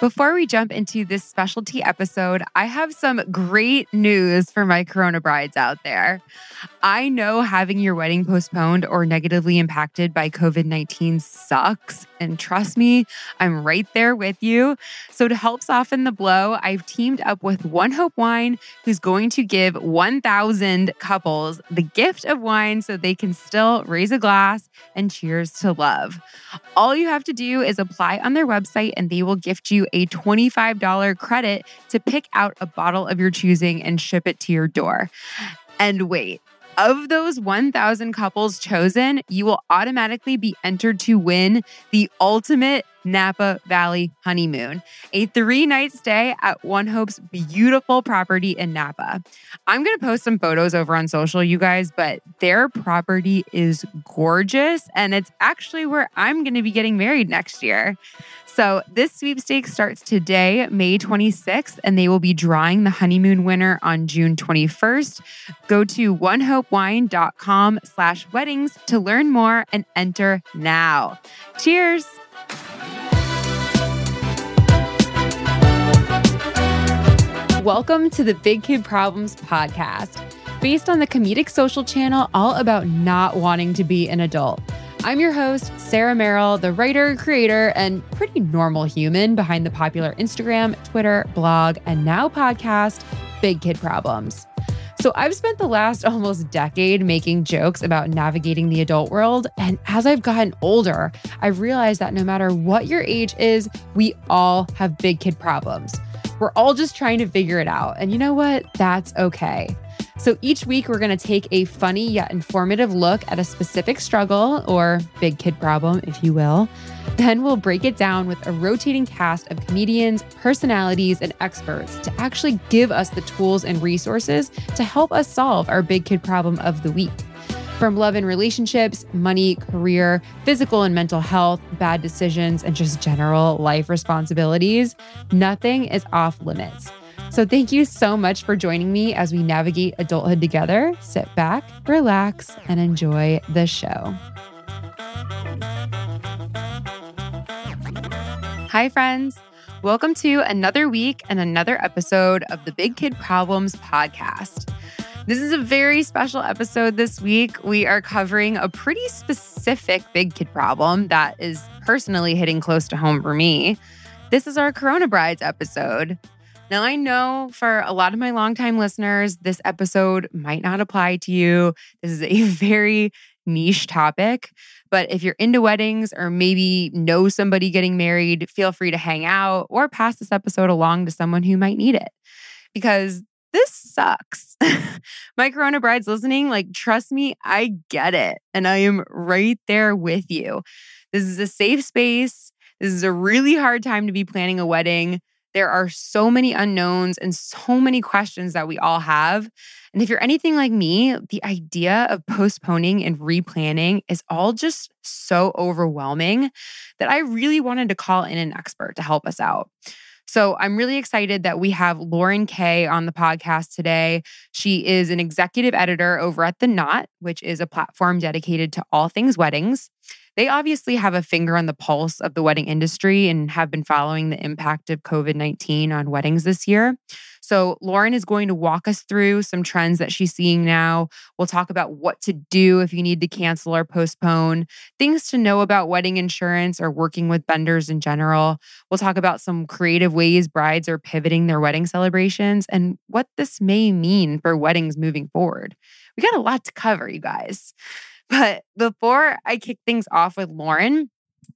Before we jump into this specialty episode, I have some great news for my Corona brides out there. I know having your wedding postponed or negatively impacted by COVID 19 sucks. And trust me, I'm right there with you. So, to help soften the blow, I've teamed up with One Hope Wine, who's going to give 1,000 couples the gift of wine so they can still raise a glass and cheers to love. All you have to do is apply on their website, and they will gift you a $25 credit to pick out a bottle of your choosing and ship it to your door. And wait, of those 1,000 couples chosen, you will automatically be entered to win the ultimate Napa Valley honeymoon, a three night stay at One Hope's beautiful property in Napa. I'm going to post some photos over on social, you guys, but their property is gorgeous. And it's actually where I'm going to be getting married next year. So, this sweepstakes starts today, May 26th, and they will be drawing the honeymoon winner on June 21st. Go to onehopewine.com slash weddings to learn more and enter now. Cheers! Welcome to the Big Kid Problems podcast, based on the comedic social channel all about not wanting to be an adult. I'm your host, Sarah Merrill, the writer, creator, and pretty normal human behind the popular Instagram, Twitter, blog, and now podcast, Big Kid Problems. So, I've spent the last almost decade making jokes about navigating the adult world. And as I've gotten older, I've realized that no matter what your age is, we all have big kid problems. We're all just trying to figure it out. And you know what? That's okay. So each week, we're going to take a funny yet informative look at a specific struggle or big kid problem, if you will. Then we'll break it down with a rotating cast of comedians, personalities, and experts to actually give us the tools and resources to help us solve our big kid problem of the week. From love and relationships, money, career, physical and mental health, bad decisions, and just general life responsibilities, nothing is off limits. So, thank you so much for joining me as we navigate adulthood together. Sit back, relax, and enjoy the show. Hi, friends. Welcome to another week and another episode of the Big Kid Problems podcast. This is a very special episode this week. We are covering a pretty specific big kid problem that is personally hitting close to home for me. This is our Corona Brides episode. Now, I know for a lot of my longtime listeners, this episode might not apply to you. This is a very niche topic. But if you're into weddings or maybe know somebody getting married, feel free to hang out or pass this episode along to someone who might need it. Because this sucks. My Corona brides listening, like, trust me, I get it. And I am right there with you. This is a safe space. This is a really hard time to be planning a wedding. There are so many unknowns and so many questions that we all have. And if you're anything like me, the idea of postponing and replanning is all just so overwhelming that I really wanted to call in an expert to help us out. So I'm really excited that we have Lauren Kay on the podcast today. She is an executive editor over at The Knot, which is a platform dedicated to all things weddings. They obviously have a finger on the pulse of the wedding industry and have been following the impact of COVID 19 on weddings this year. So, Lauren is going to walk us through some trends that she's seeing now. We'll talk about what to do if you need to cancel or postpone, things to know about wedding insurance or working with vendors in general. We'll talk about some creative ways brides are pivoting their wedding celebrations and what this may mean for weddings moving forward. We got a lot to cover, you guys. But before I kick things off with Lauren,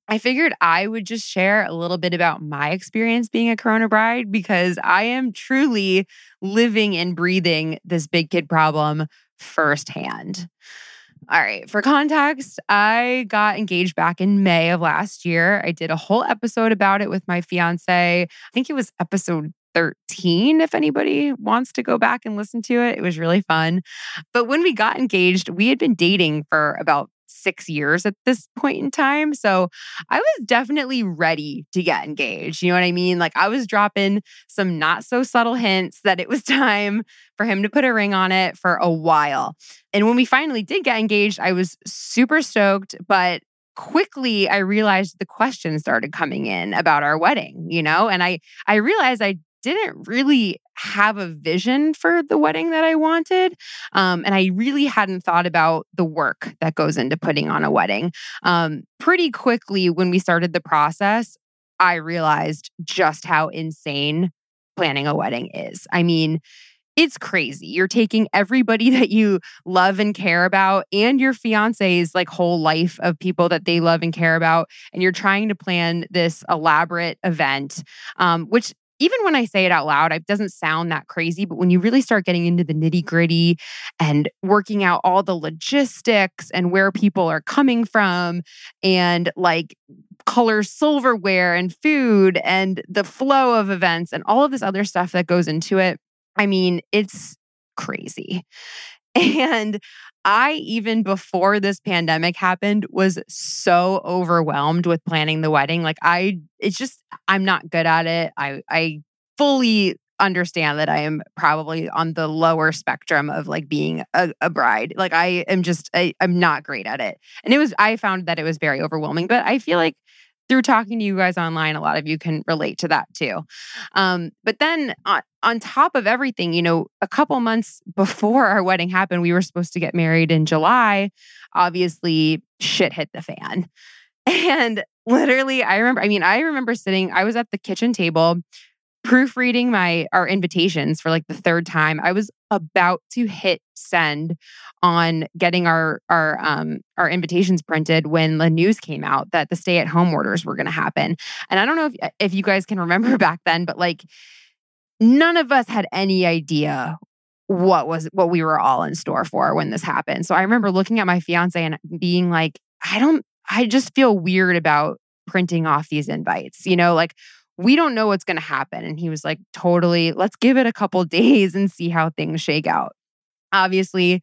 I figured I would just share a little bit about my experience being a Corona bride because I am truly living and breathing this big kid problem firsthand. All right, for context, I got engaged back in May of last year. I did a whole episode about it with my fiance. I think it was episode 13 if anybody wants to go back and listen to it. It was really fun. But when we got engaged, we had been dating for about six years at this point in time. So I was definitely ready to get engaged. You know what I mean? Like I was dropping some not so subtle hints that it was time for him to put a ring on it for a while. And when we finally did get engaged, I was super stoked, but quickly I realized the questions started coming in about our wedding, you know, and I I realized I didn't really have a vision for the wedding that I wanted. Um, and I really hadn't thought about the work that goes into putting on a wedding. Um, pretty quickly, when we started the process, I realized just how insane planning a wedding is. I mean, it's crazy. You're taking everybody that you love and care about and your fiance's like whole life of people that they love and care about, and you're trying to plan this elaborate event, um, which even when I say it out loud, it doesn't sound that crazy. But when you really start getting into the nitty gritty and working out all the logistics and where people are coming from and like color silverware and food and the flow of events and all of this other stuff that goes into it, I mean, it's crazy. And I, even before this pandemic happened, was so overwhelmed with planning the wedding. Like, I, it's just, I'm not good at it. I, I fully understand that I am probably on the lower spectrum of like being a, a bride. Like, I am just, I, I'm not great at it. And it was, I found that it was very overwhelming, but I feel like through talking to you guys online, a lot of you can relate to that too. Um, but then on, on top of everything, you know, a couple months before our wedding happened, we were supposed to get married in July. Obviously, shit hit the fan. And literally, I remember, I mean, I remember sitting, I was at the kitchen table proofreading my our invitations for like the third time. I was about to hit send on getting our our um our invitations printed when the news came out that the stay at home orders were going to happen. And I don't know if if you guys can remember back then, but like none of us had any idea what was what we were all in store for when this happened. So I remember looking at my fiance and being like, I don't I just feel weird about printing off these invites. You know, like we don't know what's going to happen. And he was like, totally, let's give it a couple days and see how things shake out. Obviously, a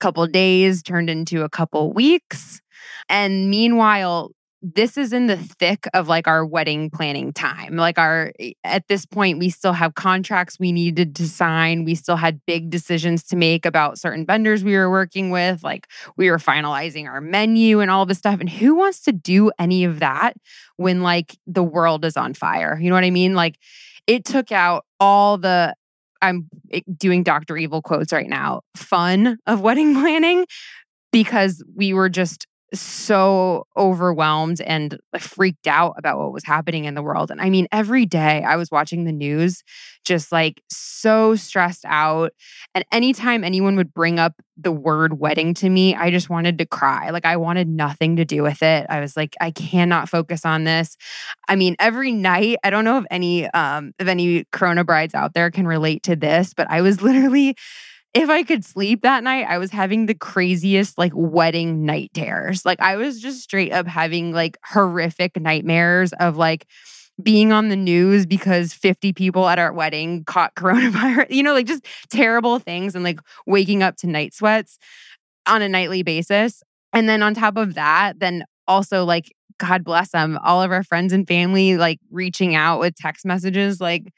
couple days turned into a couple weeks. And meanwhile, this is in the thick of like our wedding planning time. Like our eh, at this point we still have contracts we needed to sign. We still had big decisions to make about certain vendors we were working with. Like we were finalizing our menu and all this stuff. And who wants to do any of that when like the world is on fire? You know what I mean? Like it took out all the I'm eh, doing Dr. Evil quotes right now, fun of wedding planning because we were just so overwhelmed and freaked out about what was happening in the world. And I mean, every day I was watching the news, just like so stressed out. And anytime anyone would bring up the word wedding to me, I just wanted to cry. Like, I wanted nothing to do with it. I was like, I cannot focus on this. I mean, every night, I don't know if any, um, if any Corona brides out there can relate to this, but I was literally if I could sleep that night, I was having the craziest like wedding night terrors. Like I was just straight up having like horrific nightmares of like being on the news because 50 people at our wedding caught coronavirus, you know, like just terrible things and like waking up to night sweats on a nightly basis. And then on top of that, then also like God bless them, all of our friends and family like reaching out with text messages like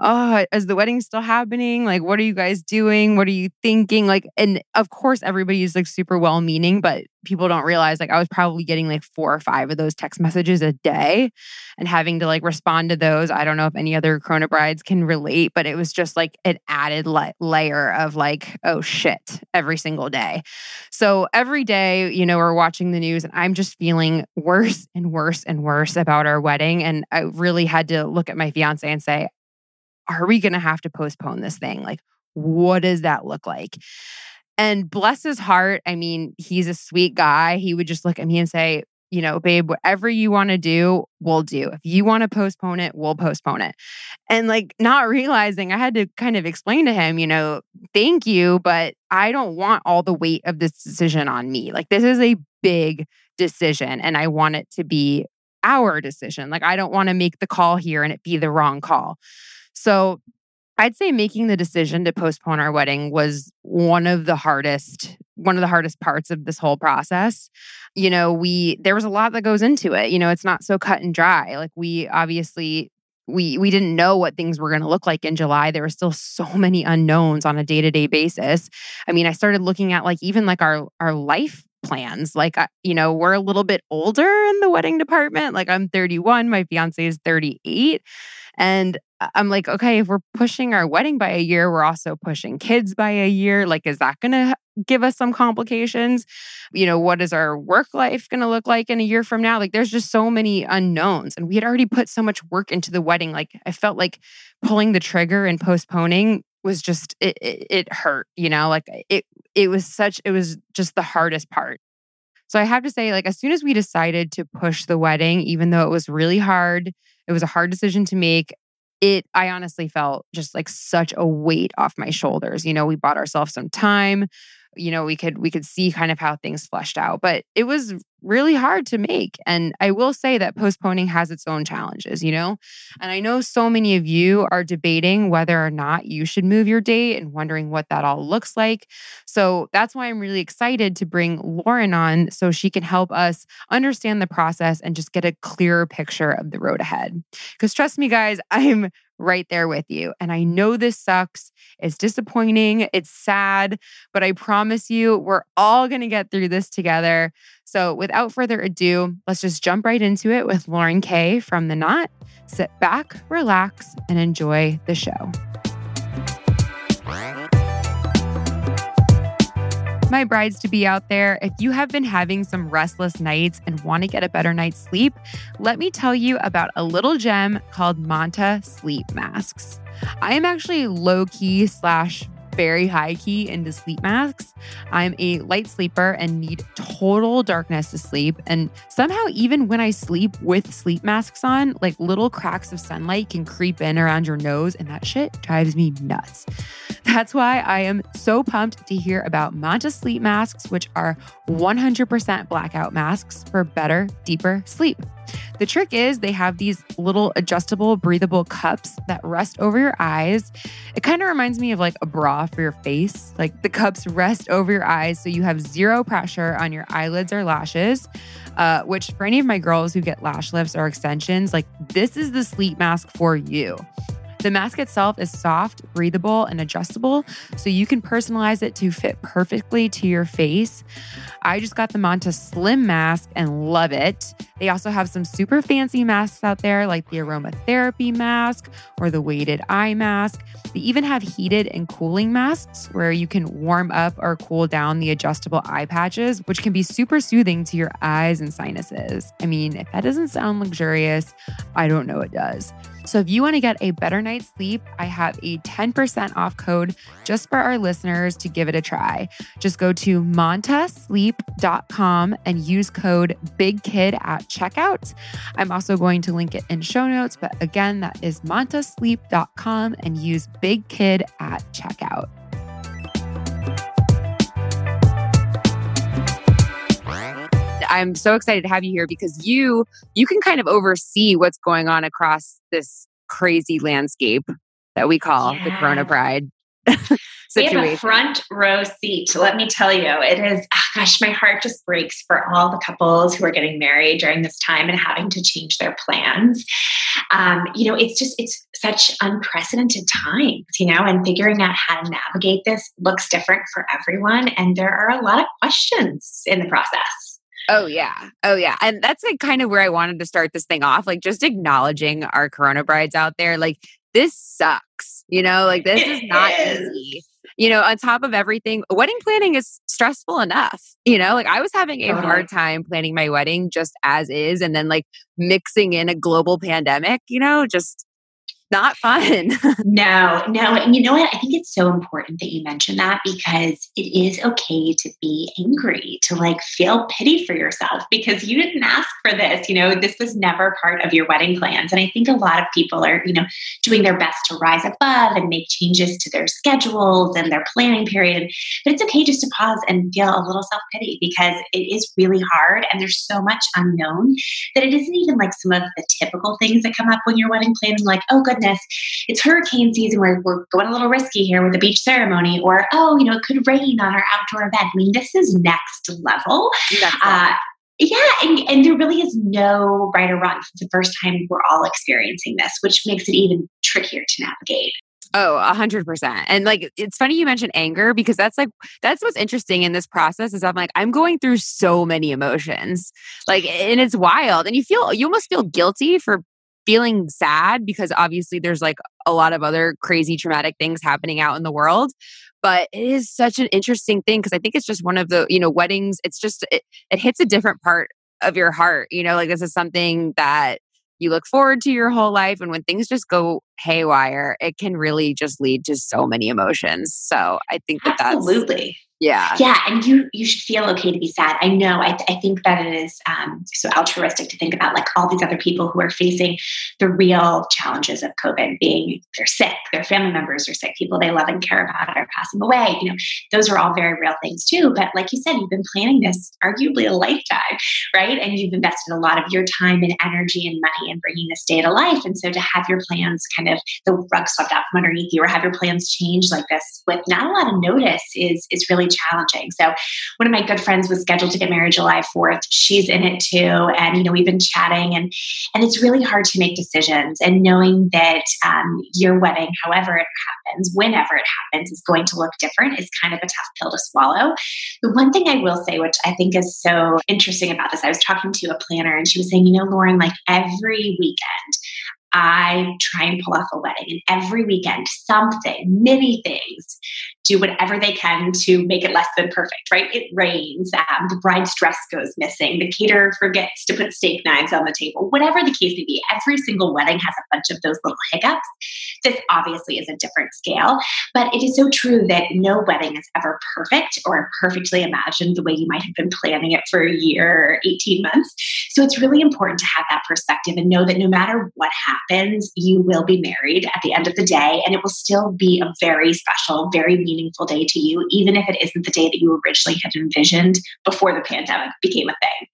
oh, is the wedding still happening? Like, what are you guys doing? What are you thinking? Like, and of course, everybody is like super well meaning, but people don't realize like I was probably getting like four or five of those text messages a day and having to like respond to those. I don't know if any other Corona brides can relate, but it was just like an added la- layer of like, oh shit, every single day. So every day, you know, we're watching the news and I'm just feeling worse and worse and worse about our wedding. And I really had to look at my fiance and say, are we going to have to postpone this thing? Like, what does that look like? And bless his heart, I mean, he's a sweet guy. He would just look at me and say, you know, babe, whatever you want to do, we'll do. If you want to postpone it, we'll postpone it. And like not realizing I had to kind of explain to him, you know, thank you, but I don't want all the weight of this decision on me. Like this is a big decision and I want it to be our decision. Like I don't want to make the call here and it be the wrong call. So I'd say making the decision to postpone our wedding was one of the hardest one of the hardest parts of this whole process. You know, we there was a lot that goes into it. You know, it's not so cut and dry. Like we obviously we we didn't know what things were going to look like in July. There were still so many unknowns on a day-to-day basis. I mean, I started looking at like even like our our life plans. Like, you know, we're a little bit older in the wedding department. Like, I'm 31, my fiance is 38. And I'm like, okay, if we're pushing our wedding by a year, we're also pushing kids by a year. Like, is that going to give us some complications? You know, what is our work life going to look like in a year from now? Like, there's just so many unknowns. And we had already put so much work into the wedding. Like, I felt like pulling the trigger and postponing was just, it, it, it hurt, you know, like it, it was such, it was just the hardest part. So I have to say, like, as soon as we decided to push the wedding, even though it was really hard, it was a hard decision to make it i honestly felt just like such a weight off my shoulders you know we bought ourselves some time you know we could we could see kind of how things fleshed out but it was really hard to make and i will say that postponing has its own challenges you know and i know so many of you are debating whether or not you should move your date and wondering what that all looks like so that's why i'm really excited to bring lauren on so she can help us understand the process and just get a clearer picture of the road ahead because trust me guys i'm right there with you. And I know this sucks. It's disappointing. It's sad, but I promise you, we're all going to get through this together. So, without further ado, let's just jump right into it with Lauren Kay from The Knot. Sit back, relax, and enjoy the show. my brides to be out there, if you have been having some restless nights and want to get a better night's sleep, let me tell you about a little gem called Manta Sleep Masks. I am actually low key slash very high key into sleep masks. I'm a light sleeper and need total darkness to sleep. And somehow, even when I sleep with sleep masks on, like little cracks of sunlight can creep in around your nose, and that shit drives me nuts. That's why I am so pumped to hear about Manta sleep masks, which are 100% blackout masks for better, deeper sleep. The trick is they have these little adjustable, breathable cups that rest over your eyes. It kind of reminds me of like a bra for your face. Like the cups rest over your eyes so you have zero pressure on your eyelids or lashes. Uh, which for any of my girls who get lash lifts or extensions, like this is the sleep mask for you. The mask itself is soft, breathable, and adjustable, so you can personalize it to fit perfectly to your face. I just got the Manta Slim mask and love it. They also have some super fancy masks out there, like the aromatherapy mask or the weighted eye mask. They even have heated and cooling masks where you can warm up or cool down the adjustable eye patches, which can be super soothing to your eyes and sinuses. I mean, if that doesn't sound luxurious, I don't know what does. So if you want to get a better night's sleep, I have a 10% off code just for our listeners to give it a try. Just go to mantasleep.com and use code BIGKID at checkout. I'm also going to link it in show notes, but again, that is mantasleep.com and use BIGKID at checkout. I'm so excited to have you here because you you can kind of oversee what's going on across this crazy landscape that we call yeah. the Corona Bride. situation. We have a front row seat. Let me tell you, it is, oh gosh, my heart just breaks for all the couples who are getting married during this time and having to change their plans. Um, you know, it's just, it's such unprecedented times, you know, and figuring out how to navigate this looks different for everyone. And there are a lot of questions in the process. Oh yeah. Oh yeah. And that's like kind of where I wanted to start this thing off, like just acknowledging our corona brides out there. Like this sucks. You know, like this is not easy. You know, on top of everything, wedding planning is stressful enough. You know, like I was having a hard time planning my wedding just as is and then like mixing in a global pandemic, you know, just not fun. no, no. And you know what? I think it's so important that you mention that because it is okay to be angry, to like feel pity for yourself because you didn't ask for this. You know, this was never part of your wedding plans. And I think a lot of people are, you know, doing their best to rise above and make changes to their schedules and their planning period. But it's okay just to pause and feel a little self pity because it is really hard and there's so much unknown that it isn't even like some of the typical things that come up when you're wedding planning, like, oh, goodness it's hurricane season. We're, we're going a little risky here with the beach ceremony. Or, oh, you know, it could rain on our outdoor event. I mean, this is next level. Uh, yeah, and, and there really is no right or wrong. It's the first time we're all experiencing this, which makes it even trickier to navigate. Oh, a hundred percent. And like, it's funny you mentioned anger because that's like, that's what's interesting in this process is I'm like, I'm going through so many emotions, like, and it's wild. And you feel, you almost feel guilty for feeling sad because obviously there's like a lot of other crazy traumatic things happening out in the world but it is such an interesting thing because i think it's just one of the you know weddings it's just it, it hits a different part of your heart you know like this is something that you look forward to your whole life. And when things just go haywire, it can really just lead to so many emotions. So I think that absolutely. Yeah. Yeah. And you you should feel okay to be sad. I know. I, I think that it is um, so altruistic to think about like all these other people who are facing the real challenges of COVID, being they're sick, their family members are sick, people they love and care about are passing away. You know, those are all very real things too. But like you said, you've been planning this arguably a lifetime, right? And you've invested a lot of your time and energy and money in bringing this day to life. And so to have your plans kind of the rug swept out from underneath you or have your plans change like this with not a lot of notice is is really challenging. So one of my good friends was scheduled to get married July 4th. She's in it too. And, you know, we've been chatting and, and it's really hard to make decisions and knowing that um, your wedding, however it happens, whenever it happens, is going to look different is kind of a tough pill to swallow. The one thing I will say, which I think is so interesting about this, I was talking to a planner and she was saying, you know, Lauren, like every weekend, I try and pull off a wedding. And every weekend, something, many things do whatever they can to make it less than perfect, right? It rains, um, the bride's dress goes missing, the caterer forgets to put steak knives on the table, whatever the case may be. Every single wedding has a bunch of those little hiccups. This obviously is a different scale, but it is so true that no wedding is ever perfect or perfectly imagined the way you might have been planning it for a year or 18 months. So it's really important to have that perspective and know that no matter what happens, you will be married at the end of the day, and it will still be a very special, very meaningful day to you, even if it isn't the day that you originally had envisioned before the pandemic became a thing.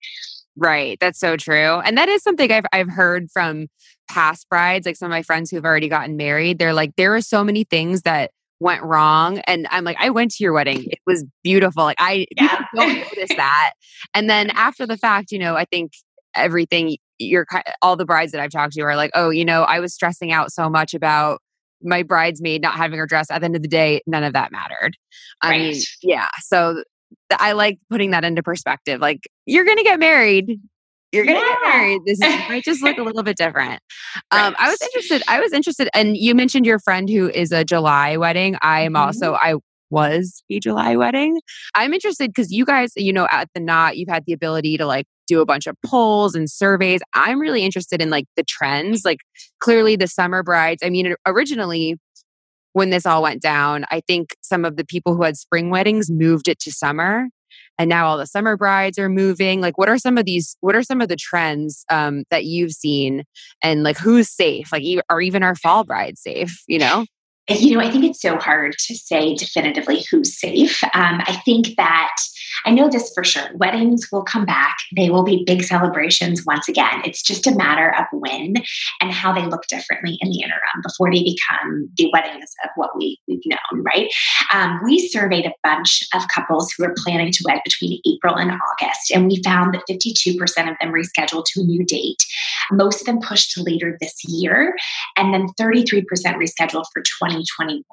Right. That's so true. And that is something I've I've heard from past brides, like some of my friends who've already gotten married. They're like, there are so many things that went wrong. And I'm like, I went to your wedding. It was beautiful. Like I yeah. don't notice that. And then after the fact, you know, I think everything you're all the brides that I've talked to are like, oh, you know, I was stressing out so much about my bridesmaid not having her dress at the end of the day none of that mattered i right. mean yeah so th- i like putting that into perspective like you're gonna get married you're gonna yeah. get married this is, might just look a little bit different right. um, i was interested i was interested and you mentioned your friend who is a july wedding i am mm-hmm. also i was a July wedding. I'm interested because you guys, you know, at the knot, you've had the ability to like do a bunch of polls and surveys. I'm really interested in like the trends. Like clearly the summer brides. I mean, originally when this all went down, I think some of the people who had spring weddings moved it to summer. And now all the summer brides are moving. Like, what are some of these? What are some of the trends um, that you've seen? And like, who's safe? Like, are even our fall brides safe? You know? You know, I think it's so hard to say definitively who's safe. Um, I think that I know this for sure. Weddings will come back. They will be big celebrations once again. It's just a matter of when and how they look differently in the interim before they become the weddings of what we, we've known, right? Um, we surveyed a bunch of couples who were planning to wed between April and August, and we found that 52% of them rescheduled to a new date. Most of them pushed to later this year, and then 33% rescheduled for 2021.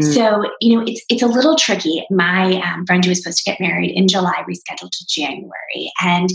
Mm. So, you know, it's it's a little tricky. My um, friend who was supposed to get married in July rescheduled to January, and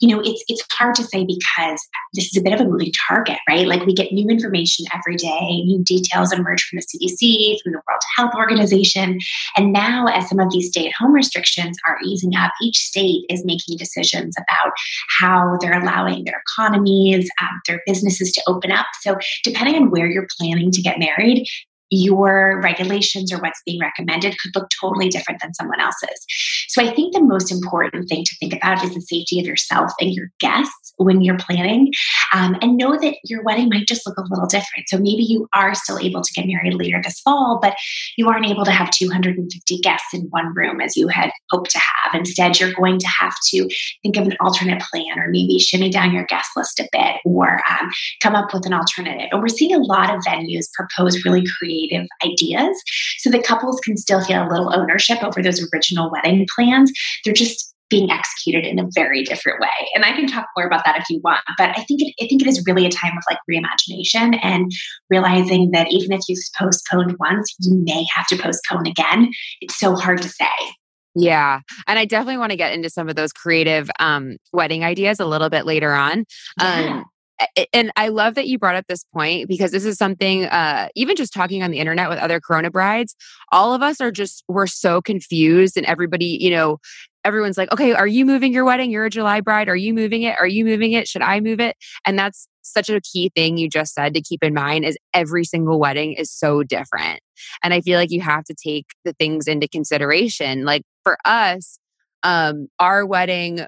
you know, it's it's hard to say because this is a bit of a moving target, right? Like we get new information every day, new details emerge from the CDC, from the World Health Organization, and now as some of these stay-at-home restrictions are easing up, each state is making decisions about how they're allowing their economies, um, their businesses to open up. So, depending on where you're planning to get married, your regulations or what's being recommended could look totally different than someone else's. So I think the most important thing to think about is the safety of yourself and your guests when you're planning. Um, and know that your wedding might just look a little different. So maybe you are still able to get married later this fall, but you aren't able to have 250 guests in one room as you had hoped to have. Instead, you're going to have to think of an alternate plan or maybe shimmy down your guest list a bit or um, come up with an alternative. And we're seeing a lot of venues propose really creative creative ideas so that couples can still feel a little ownership over those original wedding plans. They're just being executed in a very different way. And I can talk more about that if you want, but I think it, I think it is really a time of like reimagination and realizing that even if you've postponed once, you may have to postpone again. It's so hard to say. Yeah. And I definitely want to get into some of those creative um, wedding ideas a little bit later on. Yeah. And I love that you brought up this point because this is something, uh, even just talking on the internet with other Corona brides, all of us are just, we're so confused. And everybody, you know, everyone's like, okay, are you moving your wedding? You're a July bride. Are you moving it? Are you moving it? Should I move it? And that's such a key thing you just said to keep in mind is every single wedding is so different. And I feel like you have to take the things into consideration. Like for us, um, our wedding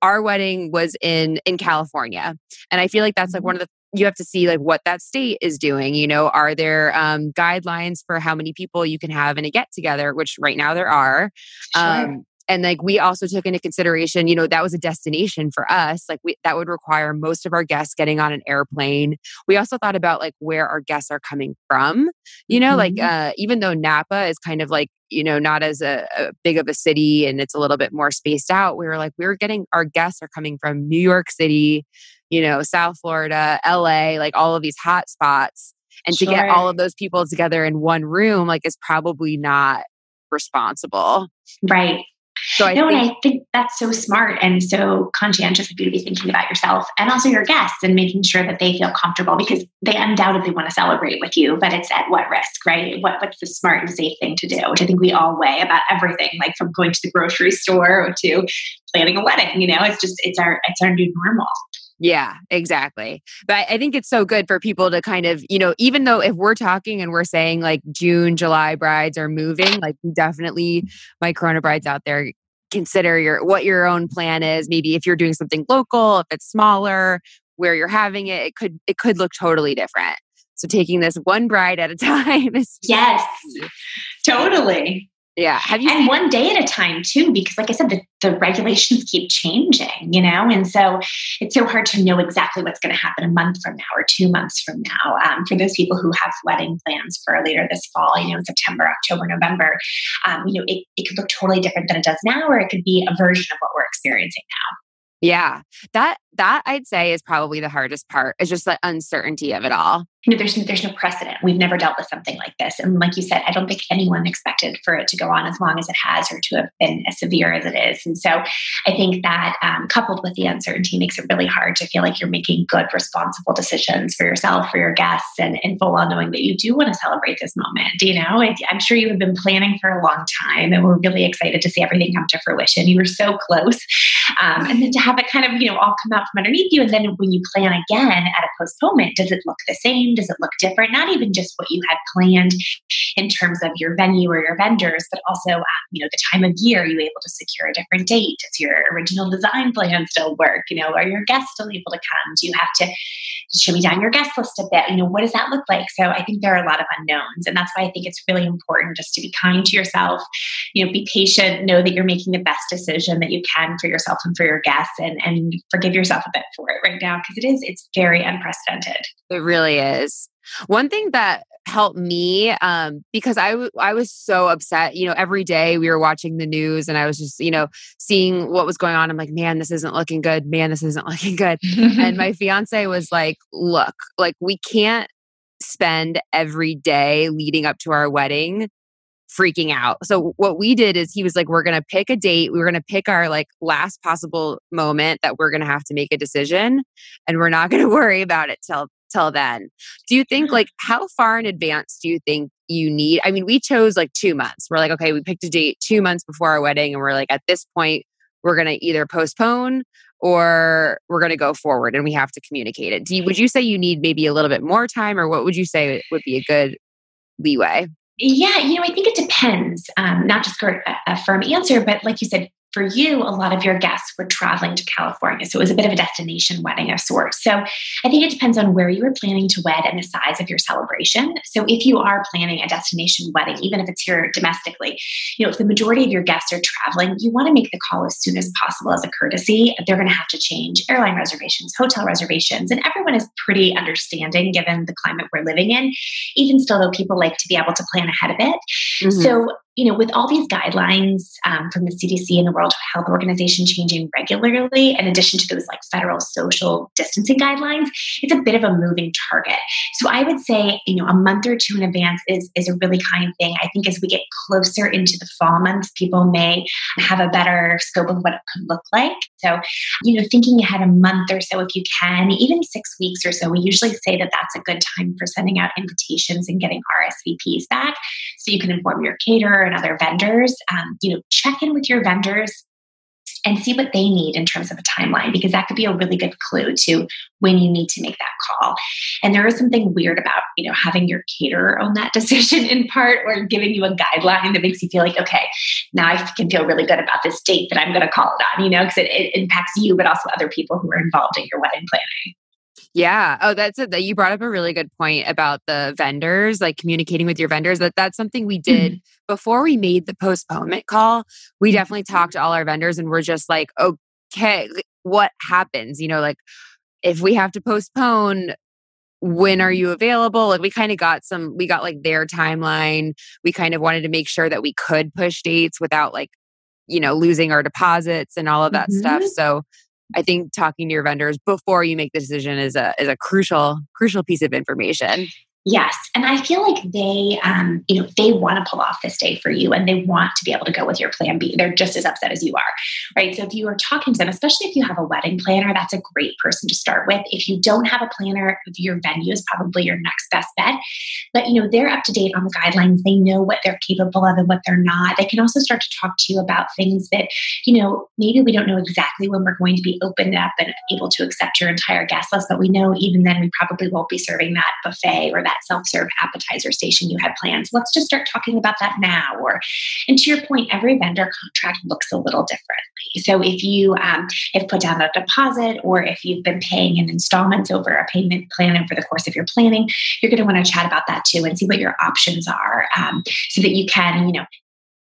our wedding was in in California, and I feel like that's like mm-hmm. one of the you have to see like what that state is doing. You know, are there um, guidelines for how many people you can have in a get together? Which right now there are. Sure. Um, and like we also took into consideration you know that was a destination for us like we, that would require most of our guests getting on an airplane we also thought about like where our guests are coming from you know mm-hmm. like uh, even though napa is kind of like you know not as a, a, big of a city and it's a little bit more spaced out we were like we were getting our guests are coming from new york city you know south florida la like all of these hot spots and sure. to get all of those people together in one room like is probably not responsible right so I no, think, and I think that's so smart and so conscientious of you to be thinking about yourself and also your guests and making sure that they feel comfortable because they undoubtedly want to celebrate with you, but it's at what risk, right? What what's the smart and safe thing to do, which I think we all weigh about everything, like from going to the grocery store to planning a wedding. You know, it's just it's our it's our new normal. Yeah, exactly. But I think it's so good for people to kind of, you know, even though if we're talking and we're saying like June, July brides are moving, like definitely, my Corona brides out there, consider your what your own plan is. Maybe if you're doing something local, if it's smaller, where you're having it, it could it could look totally different. So taking this one bride at a time is yes, totally. Yeah. Have you and one day at a time too, because like I said, the, the regulations keep changing, you know, and so it's so hard to know exactly what's going to happen a month from now or two months from now. Um, for those people who have wedding plans for later this fall, you know, in September, October, November, um, you know, it, it could look totally different than it does now, or it could be a version of what we're experiencing now. Yeah. That that I'd say is probably the hardest part. Is just the uncertainty of it all you know, there's there's no precedent. We've never dealt with something like this, and like you said, I don't think anyone expected for it to go on as long as it has, or to have been as severe as it is. And so, I think that um, coupled with the uncertainty makes it really hard to feel like you're making good, responsible decisions for yourself, for your guests, and, and full well knowing that you do want to celebrate this moment. You know, I'm sure you have been planning for a long time, and we're really excited to see everything come to fruition. You were so close, um, and then to have it kind of you know all come out from underneath you, and then when you plan again at a postponement, does it look the same? Does it look different? Not even just what you had planned in terms of your venue or your vendors, but also, um, you know, the time of year. Are you able to secure a different date? Does your original design plan still work? You know, are your guests still able to come? Do you have to show me down your guest list a bit? You know, what does that look like? So I think there are a lot of unknowns, and that's why I think it's really important just to be kind to yourself. You know, be patient. Know that you're making the best decision that you can for yourself and for your guests, and and forgive yourself a bit for it right now because it is it's very unprecedented. It really is. One thing that helped me um, because I, w- I was so upset you know every day we were watching the news and i was just you know seeing what was going on i'm like man this isn't looking good man this isn't looking good and my fiance was like look like we can't spend every day leading up to our wedding freaking out. So what we did is he was like, we're going to pick a date. We are going to pick our like last possible moment that we're going to have to make a decision and we're not going to worry about it till till then. Do you think mm-hmm. like how far in advance do you think you need? I mean, we chose like 2 months. We're like, okay, we picked a date 2 months before our wedding and we're like at this point we're going to either postpone or we're going to go forward and we have to communicate it. Do you, would you say you need maybe a little bit more time or what would you say would be a good leeway? Yeah, you know, I think it depends. Um, not just for a, a firm answer, but like you said, for you, a lot of your guests were traveling to California. So it was a bit of a destination wedding of sorts. So I think it depends on where you are planning to wed and the size of your celebration. So if you are planning a destination wedding, even if it's here domestically, you know, if the majority of your guests are traveling, you want to make the call as soon as possible as a courtesy. They're going to have to change airline reservations, hotel reservations, and everyone is pretty understanding given the climate we're living in. Even still, though, people like to be able to plan ahead of it. Mm-hmm. So you know, with all these guidelines um, from the CDC and the World Health Organization changing regularly, in addition to those like federal social distancing guidelines, it's a bit of a moving target. So I would say, you know, a month or two in advance is, is a really kind thing. I think as we get closer into the fall months, people may have a better scope of what it could look like. So, you know, thinking ahead a month or so, if you can, even six weeks or so, we usually say that that's a good time for sending out invitations and getting RSVPs back so you can inform your caterer and other vendors. Um, you know, check in with your vendors and see what they need in terms of a timeline because that could be a really good clue to when you need to make that call and there is something weird about you know having your caterer own that decision in part or giving you a guideline that makes you feel like okay now i can feel really good about this date that i'm going to call it on you know because it, it impacts you but also other people who are involved in your wedding planning yeah. Oh, that's it. That you brought up a really good point about the vendors, like communicating with your vendors. That that's something we did mm-hmm. before we made the postponement call. We mm-hmm. definitely talked to all our vendors and we're just like, okay, what happens? You know, like if we have to postpone, when are you available? Like we kind of got some, we got like their timeline. We kind of wanted to make sure that we could push dates without like, you know, losing our deposits and all of that mm-hmm. stuff. So I think talking to your vendors before you make the decision is a is a crucial crucial piece of information. Yes. And I feel like they, um, you know, they want to pull off this day for you and they want to be able to go with your plan B. They're just as upset as you are, right? So if you are talking to them, especially if you have a wedding planner, that's a great person to start with. If you don't have a planner, your venue is probably your next best bet. But, you know, they're up to date on the guidelines. They know what they're capable of and what they're not. They can also start to talk to you about things that, you know, maybe we don't know exactly when we're going to be opened up and able to accept your entire guest list, but we know even then we probably won't be serving that buffet or that that self serve appetizer station you had planned. So let's just start talking about that now. Or, and to your point, every vendor contract looks a little differently. So if you um, have put down a deposit or if you've been paying in installments over a payment plan over the course of your planning, you're going to want to chat about that too and see what your options are um, so that you can, you know,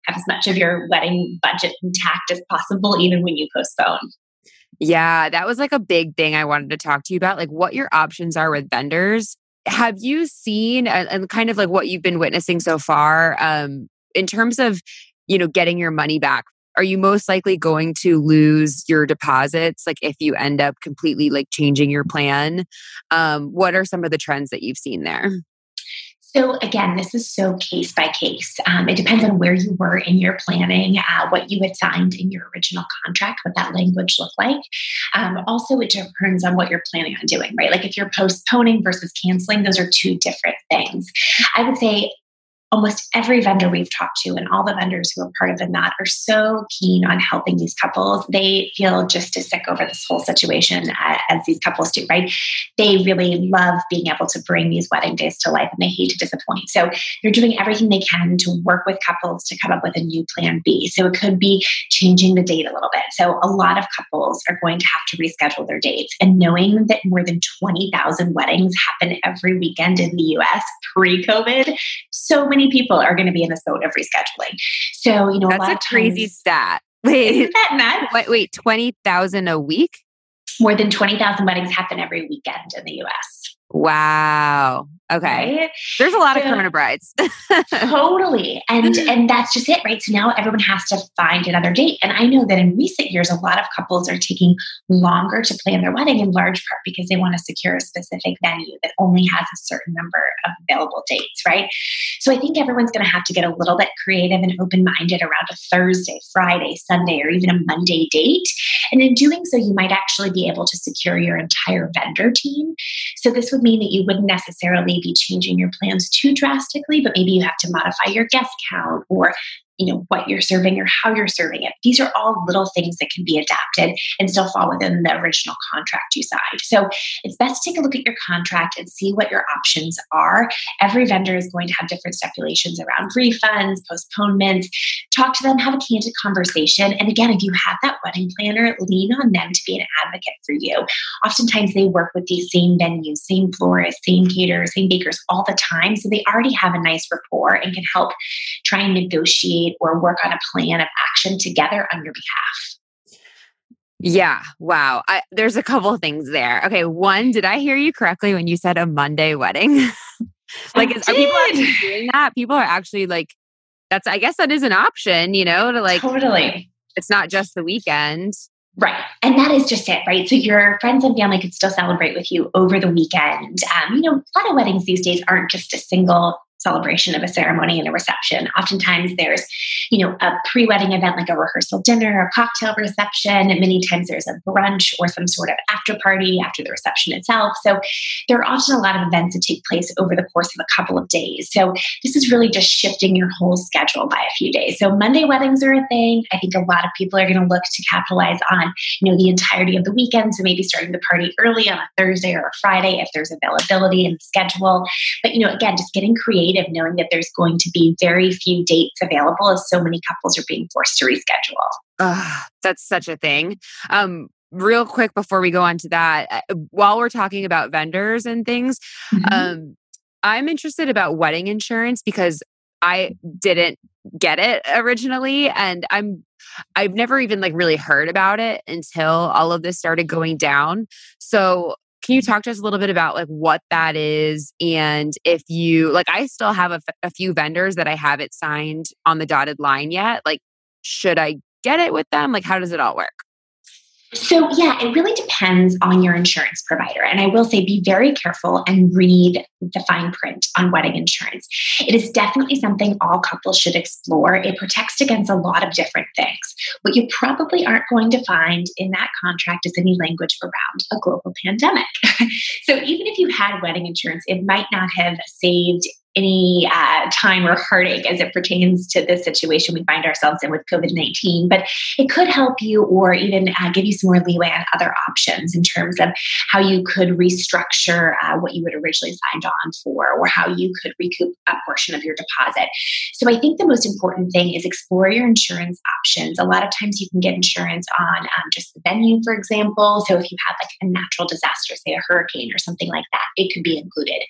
have as much of your wedding budget intact as possible, even when you postpone. Yeah, that was like a big thing I wanted to talk to you about, like what your options are with vendors have you seen and kind of like what you've been witnessing so far um, in terms of you know getting your money back are you most likely going to lose your deposits like if you end up completely like changing your plan? Um, what are some of the trends that you've seen there so, again, this is so case by case. Um, it depends on where you were in your planning, uh, what you had signed in your original contract, what that language looked like. Um, also, it depends on what you're planning on doing, right? Like if you're postponing versus canceling, those are two different things. I would say almost every vendor we've talked to and all the vendors who are part of the knot are so keen on helping these couples. They feel just as sick over this whole situation uh, as these couples do, right? They really love being able to bring these wedding days to life and they hate to disappoint. So they're doing everything they can to work with couples to come up with a new plan B. So it could be changing the date a little bit. So a lot of couples are going to have to reschedule their dates. And knowing that more than 20,000 weddings happen every weekend in the US pre COVID, so many many people are going to be in this boat of rescheduling. So, you know, that's a, a crazy times, stat. Wait, isn't that nuts? Wait, wait 20,000 a week? More than 20,000 weddings happen every weekend in the US. Wow. Okay. Right? There's a lot so, of Corona brides. totally. And mm-hmm. and that's just it, right? So now everyone has to find another date. And I know that in recent years, a lot of couples are taking longer to plan their wedding in large part because they want to secure a specific venue that only has a certain number of available dates, right? So I think everyone's going to have to get a little bit creative and open-minded around a Thursday, Friday, Sunday, or even a Monday date. And in doing so, you might actually be able to secure your entire vendor team. So this would mean that you wouldn't necessarily be changing your plans too drastically, but maybe you have to modify your guest count or you know what you're serving or how you're serving it. These are all little things that can be adapted and still fall within the original contract you signed. So it's best to take a look at your contract and see what your options are. Every vendor is going to have different stipulations around refunds postponements. Talk to them have a candid conversation. And again if you have that wedding planner lean on them to be an advocate for you. Oftentimes they work with these same venues same florists same caterers same bakers all the time. So they already have a nice rapport and can help try and negotiate or work on a plan of action together on your behalf. Yeah. Wow. I, there's a couple things there. Okay. One, did I hear you correctly when you said a Monday wedding? like, is, are people actually doing that? People are actually like that's I guess that is an option, you know, to like totally. It's not just the weekend. Right. And that is just it, right? So your friends and family could still celebrate with you over the weekend. Um, you know, a lot of weddings these days aren't just a single celebration of a ceremony and a reception. Oftentimes there's, you know, a pre-wedding event like a rehearsal dinner, a cocktail reception, and many times there's a brunch or some sort of after party after the reception itself. So there are often a lot of events that take place over the course of a couple of days. So this is really just shifting your whole schedule by a few days. So Monday weddings are a thing. I think a lot of people are going to look to capitalize on, you know, the entirety of the weekend. So maybe starting the party early on a Thursday or a Friday if there's availability the schedule. But you know, again, just getting creative creative knowing that there's going to be very few dates available as so many couples are being forced to reschedule. Uh, that's such a thing. Um, real quick before we go on to that, uh, while we're talking about vendors and things, mm-hmm. um, I'm interested about wedding insurance because I didn't get it originally and I'm I've never even like really heard about it until all of this started going down. So can you talk to us a little bit about like what that is and if you like I still have a, f- a few vendors that I haven't signed on the dotted line yet. Like should I get it with them? Like how does it all work? So, yeah, it really depends on your insurance provider. And I will say be very careful and read the fine print on wedding insurance. It is definitely something all couples should explore. It protects against a lot of different things. What you probably aren't going to find in that contract is any language around a global pandemic. so, even if you had wedding insurance, it might not have saved any uh, time or heartache as it pertains to this situation we find ourselves in with COVID 19, but it could help you or even uh, give you some more leeway on other options in terms of how you could restructure uh, what you had originally signed on for or how you could recoup a portion of your deposit. So I think the most important thing is explore your insurance options. A lot of times you can get insurance on um, just the venue, for example. So if you have like a natural disaster, say a hurricane or something like that, it could be included.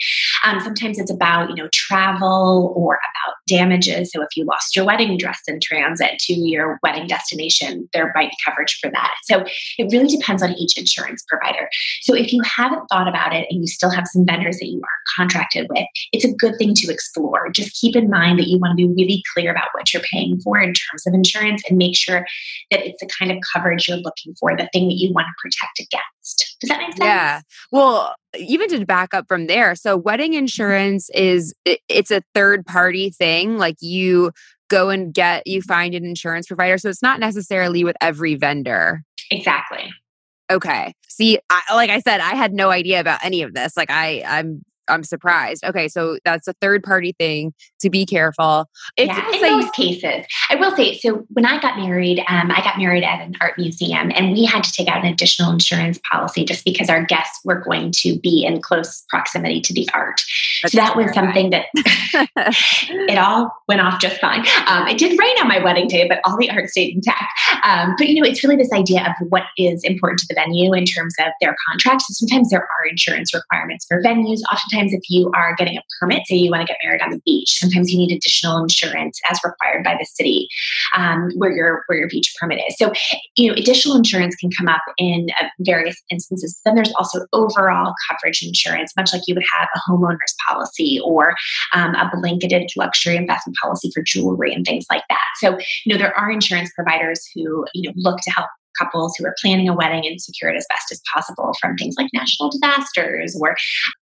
Um, sometimes it's about, you know, travel or about damages. So if you lost your wedding dress in transit to your wedding destination, there might be coverage for that. So it really depends on each insurance provider. So if you haven't thought about it and you still have some vendors that you are contracted with, it's a good thing to explore. Just keep in mind that you want to be really clear about what you're paying for in terms of insurance and make sure that it's the kind of coverage you're looking for, the thing that you want to protect against. Does that make sense? Yeah. Well, even to back up from there so wedding insurance is it's a third party thing like you go and get you find an insurance provider so it's not necessarily with every vendor. Exactly. Okay. See I, like i said i had no idea about any of this like i i'm I'm surprised. Okay, so that's a third party thing to be careful. If yeah, in most cases, I will say. So when I got married, um, I got married at an art museum, and we had to take out an additional insurance policy just because our guests were going to be in close proximity to the art. That's so that was something that it all went off just fine. Um, it did rain on my wedding day, but all the art stayed intact. Um, but you know, it's really this idea of what is important to the venue in terms of their contracts. So sometimes there are insurance requirements for venues. Often sometimes if you are getting a permit, say you want to get married on the beach, sometimes you need additional insurance as required by the city um, where your where your beach permit is. So, you know, additional insurance can come up in uh, various instances. Then there's also overall coverage insurance, much like you would have a homeowner's policy or um, a blanketed luxury investment policy for jewelry and things like that. So, you know, there are insurance providers who you know look to help couples who are planning a wedding and secure it as best as possible from things like national disasters or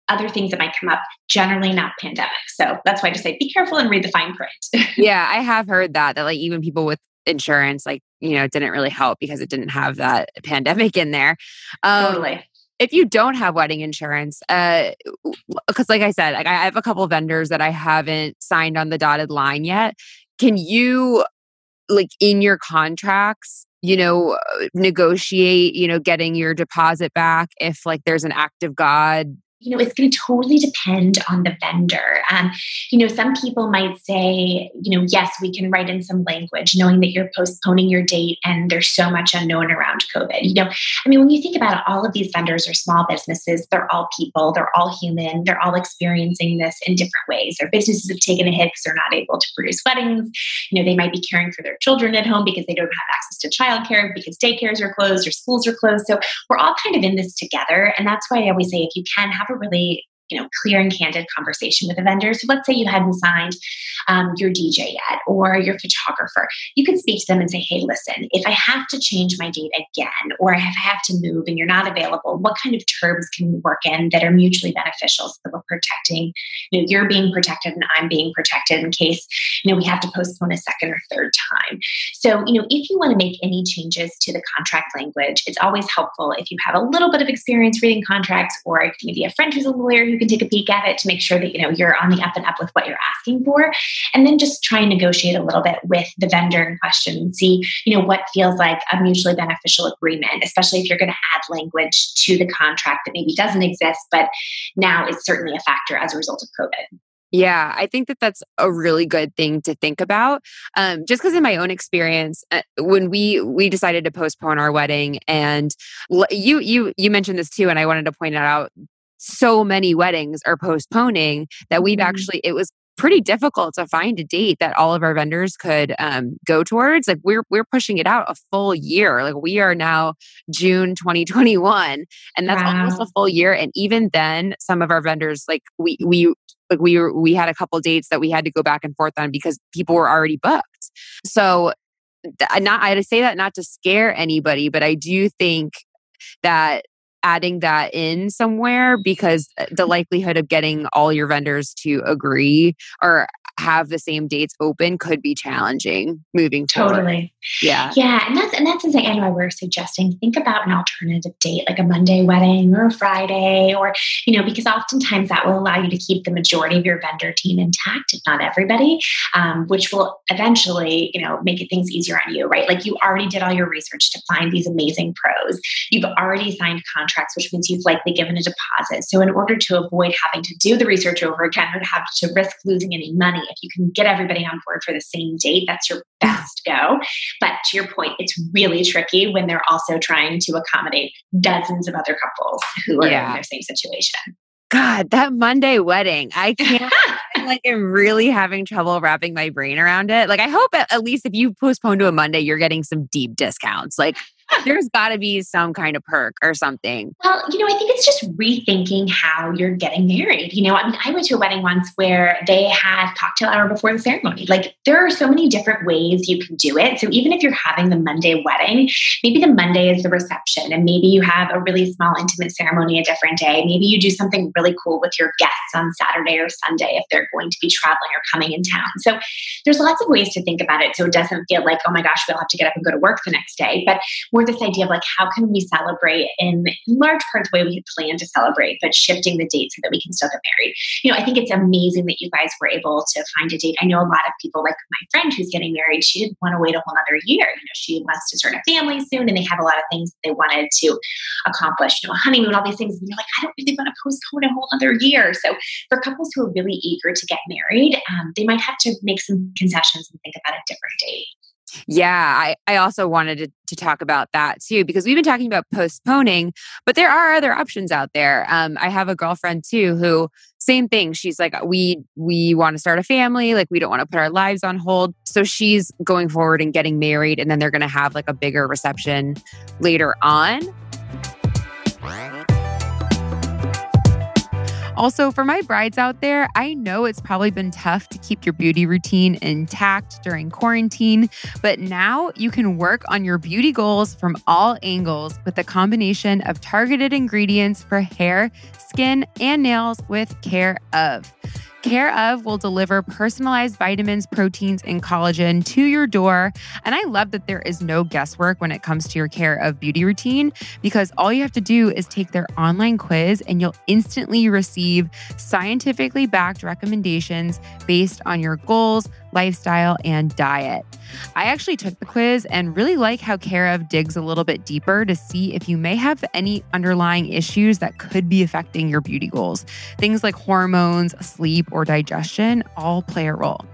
other things that might come up, generally not pandemic. So that's why I just say be careful and read the fine print. yeah, I have heard that, that like even people with insurance, like, you know, it didn't really help because it didn't have that pandemic in there. Um, totally if you don't have wedding insurance, uh, because like I said, like I have a couple vendors that I haven't signed on the dotted line yet. Can you, like in your contracts, you know, negotiate, you know, getting your deposit back if like there's an act of God you know, it's going to totally depend on the vendor. Um, you know, some people might say, you know, yes, we can write in some language, knowing that you're postponing your date and there's so much unknown around COVID. You know, I mean, when you think about it, all of these vendors are small businesses. They're all people. They're all human. They're all experiencing this in different ways. Their businesses have taken a hit because they're not able to produce weddings. You know, they might be caring for their children at home because they don't have access to childcare because daycares are closed or schools are closed. So we're all kind of in this together. And that's why I always say, if you can have a really you know, clear and candid conversation with the vendors. So let's say you hadn't signed um, your DJ yet or your photographer. You could speak to them and say, hey, listen, if I have to change my date again, or if I have to move and you're not available, what kind of terms can we work in that are mutually beneficial so that we're protecting, you know, you're being protected and I'm being protected in case, you know, we have to postpone a second or third time. So, you know, if you want to make any changes to the contract language, it's always helpful if you have a little bit of experience reading contracts or maybe a friend who's a lawyer who can take a peek at it to make sure that, you know, you're on the up and up with what you're asking for. And then just try and negotiate a little bit with the vendor in question and see, you know, what feels like a mutually beneficial agreement, especially if you're going to add language to the contract that maybe doesn't exist, but now is certainly a factor as a result of COVID. Yeah, I think that that's a really good thing to think about. Um, just because in my own experience, uh, when we we decided to postpone our wedding, and l- you you you mentioned this too, and I wanted to point it out. So many weddings are postponing that we've mm-hmm. actually it was pretty difficult to find a date that all of our vendors could um, go towards. Like we're we're pushing it out a full year. Like we are now June 2021, and that's wow. almost a full year. And even then, some of our vendors like we we like we were we had a couple dates that we had to go back and forth on because people were already booked. So not I had to say that not to scare anybody, but I do think that adding that in somewhere because uh, the likelihood of getting all your vendors to agree or have the same dates open could be challenging moving totally. Forward. Yeah. Yeah. And that's and that's exactly why we're suggesting think about an alternative date, like a Monday wedding or a Friday, or you know, because oftentimes that will allow you to keep the majority of your vendor team intact, if not everybody, um, which will eventually, you know, make it things easier on you, right? Like you already did all your research to find these amazing pros. You've already signed contracts, which means you've likely given a deposit. So in order to avoid having to do the research over again or to have to risk losing any money, if you can get everybody on board for the same date, that's your best go. But to your point, it's really tricky when they're also trying to accommodate dozens of other couples who are yeah. in their same situation. God, that Monday wedding. I can't like I like am really having trouble wrapping my brain around it. Like I hope at, at least if you postpone to a Monday, you're getting some deep discounts. Like there's got to be some kind of perk or something. Well, you know, I think it's just rethinking how you're getting married. You know, I mean, I went to a wedding once where they had cocktail hour before the ceremony. Like, there are so many different ways you can do it. So, even if you're having the Monday wedding, maybe the Monday is the reception, and maybe you have a really small, intimate ceremony a different day. Maybe you do something really cool with your guests on Saturday or Sunday if they're going to be traveling or coming in town. So, there's lots of ways to think about it so it doesn't feel like, oh my gosh, we'll have to get up and go to work the next day. But this idea of like how can we celebrate in, large part the way we had planned to celebrate, but shifting the date so that we can still get married. You know, I think it's amazing that you guys were able to find a date. I know a lot of people, like my friend who's getting married, she didn't want to wait a whole other year. You know, she wants to start a family soon and they have a lot of things they wanted to accomplish, you know, a honeymoon, all these things. And you're like, I don't really want to postpone a whole other year. So for couples who are really eager to get married, um, they might have to make some concessions and think about a different date. Yeah, I, I also wanted to, to talk about that too, because we've been talking about postponing, but there are other options out there. Um, I have a girlfriend too who same thing. She's like, we we want to start a family, like we don't want to put our lives on hold. So she's going forward and getting married, and then they're gonna have like a bigger reception later on. Also, for my brides out there, I know it's probably been tough to keep your beauty routine intact during quarantine, but now you can work on your beauty goals from all angles with a combination of targeted ingredients for hair, skin, and nails with Care of. Care of will deliver personalized vitamins, proteins, and collagen to your door. And I love that there is no guesswork when it comes to your Care of beauty routine because all you have to do is take their online quiz and you'll instantly receive scientifically backed recommendations based on your goals lifestyle, and diet. I actually took the quiz and really like how Care of digs a little bit deeper to see if you may have any underlying issues that could be affecting your beauty goals. Things like hormones, sleep, or digestion all play a role.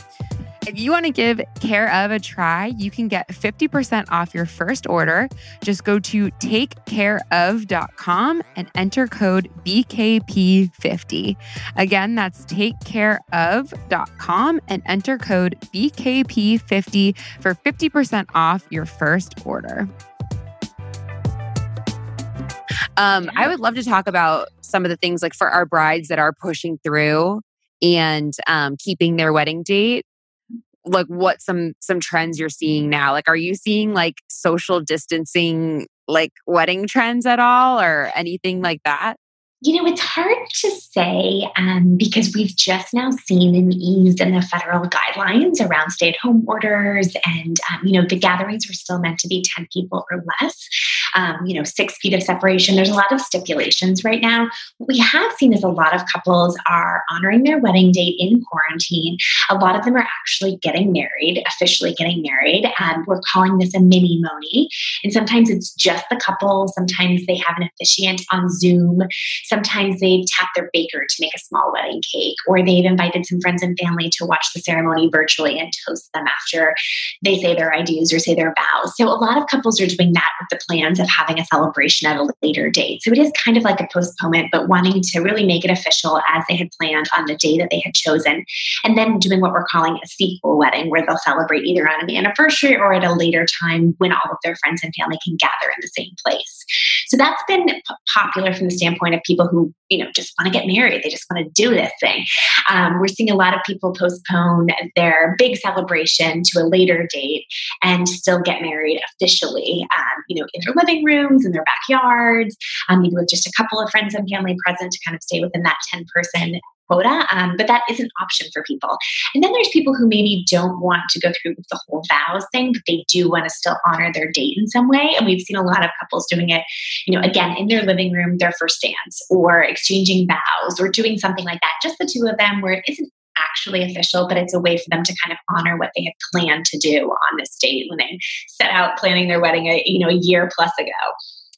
If you want to give Care of a try, you can get 50% off your first order. Just go to takecareof.com and enter code BKP50. Again, that's takecareof.com and enter code BKP50 for 50% off your first order. Um, I would love to talk about some of the things like for our brides that are pushing through and um, keeping their wedding date like what some some trends you're seeing now like are you seeing like social distancing like wedding trends at all or anything like that you know, it's hard to say um, because we've just now seen an ease in the federal guidelines around stay at home orders. And, um, you know, the gatherings were still meant to be 10 people or less, um, you know, six feet of separation. There's a lot of stipulations right now. What we have seen is a lot of couples are honoring their wedding date in quarantine. A lot of them are actually getting married, officially getting married. And we're calling this a minimony. And sometimes it's just the couple, sometimes they have an officiant on Zoom. Sometimes they've tapped their baker to make a small wedding cake, or they've invited some friends and family to watch the ceremony virtually and toast them after they say their ideas or say their vows. So a lot of couples are doing that with the plans of having a celebration at a later date. So it is kind of like a postponement, but wanting to really make it official as they had planned on the day that they had chosen. And then doing what we're calling a sequel wedding, where they'll celebrate either on an anniversary or at a later time when all of their friends and family can gather in the same place. So that's been p- popular from the standpoint of people who you know just want to get married they just want to do this thing. Um, we're seeing a lot of people postpone their big celebration to a later date and still get married officially um, you know in their living rooms in their backyards um, maybe with just a couple of friends and family present to kind of stay within that 10 person quota, um, but that is an option for people. And then there's people who maybe don't want to go through with the whole vows thing, but they do want to still honor their date in some way. And we've seen a lot of couples doing it, you know, again, in their living room, their first dance, or exchanging vows, or doing something like that, just the two of them, where it isn't actually official, but it's a way for them to kind of honor what they had planned to do on this date when they set out planning their wedding, a, you know, a year plus ago.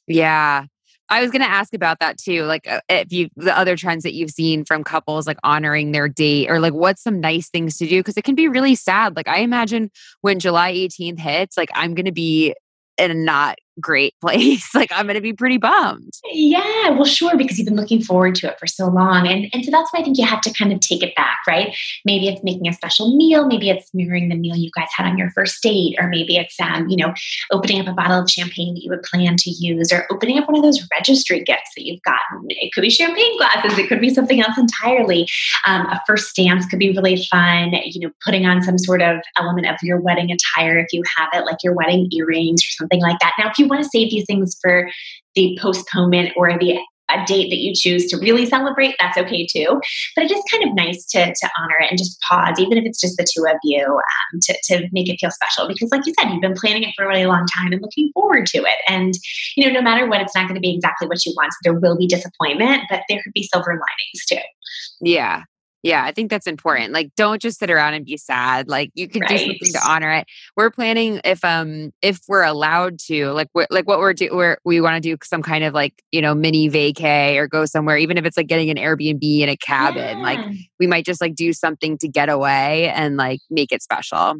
Yeah. I was going to ask about that too. Like, uh, if you, the other trends that you've seen from couples, like honoring their date, or like what's some nice things to do? Cause it can be really sad. Like, I imagine when July 18th hits, like, I'm going to be in a not great place. like I'm going to be pretty bummed. Yeah, well, sure, because you've been looking forward to it for so long. And, and so that's why I think you have to kind of take it back, right? Maybe it's making a special meal. Maybe it's mirroring the meal you guys had on your first date. Or maybe it's, um, you know, opening up a bottle of champagne that you would plan to use or opening up one of those registry gifts that you've gotten. It could be champagne glasses. It could be something else entirely. Um, a first dance could be really fun. You know, putting on some sort of element of your wedding attire if you have it, like your wedding earrings or something like that. Now, if you want to save these things for the postponement or the a date that you choose to really celebrate, that's okay too. But it is kind of nice to, to honor it and just pause, even if it's just the two of you, um, to, to make it feel special. Because, like you said, you've been planning it for a really long time and looking forward to it. And, you know, no matter what, it's not going to be exactly what you want. So there will be disappointment, but there could be silver linings too. Yeah. Yeah, I think that's important. Like don't just sit around and be sad. Like you can right. do something to honor it. We're planning if um if we're allowed to, like we're, like what we're do we're, we want to do some kind of like, you know, mini vacay or go somewhere even if it's like getting an Airbnb in a cabin. Yeah. Like we might just like do something to get away and like make it special.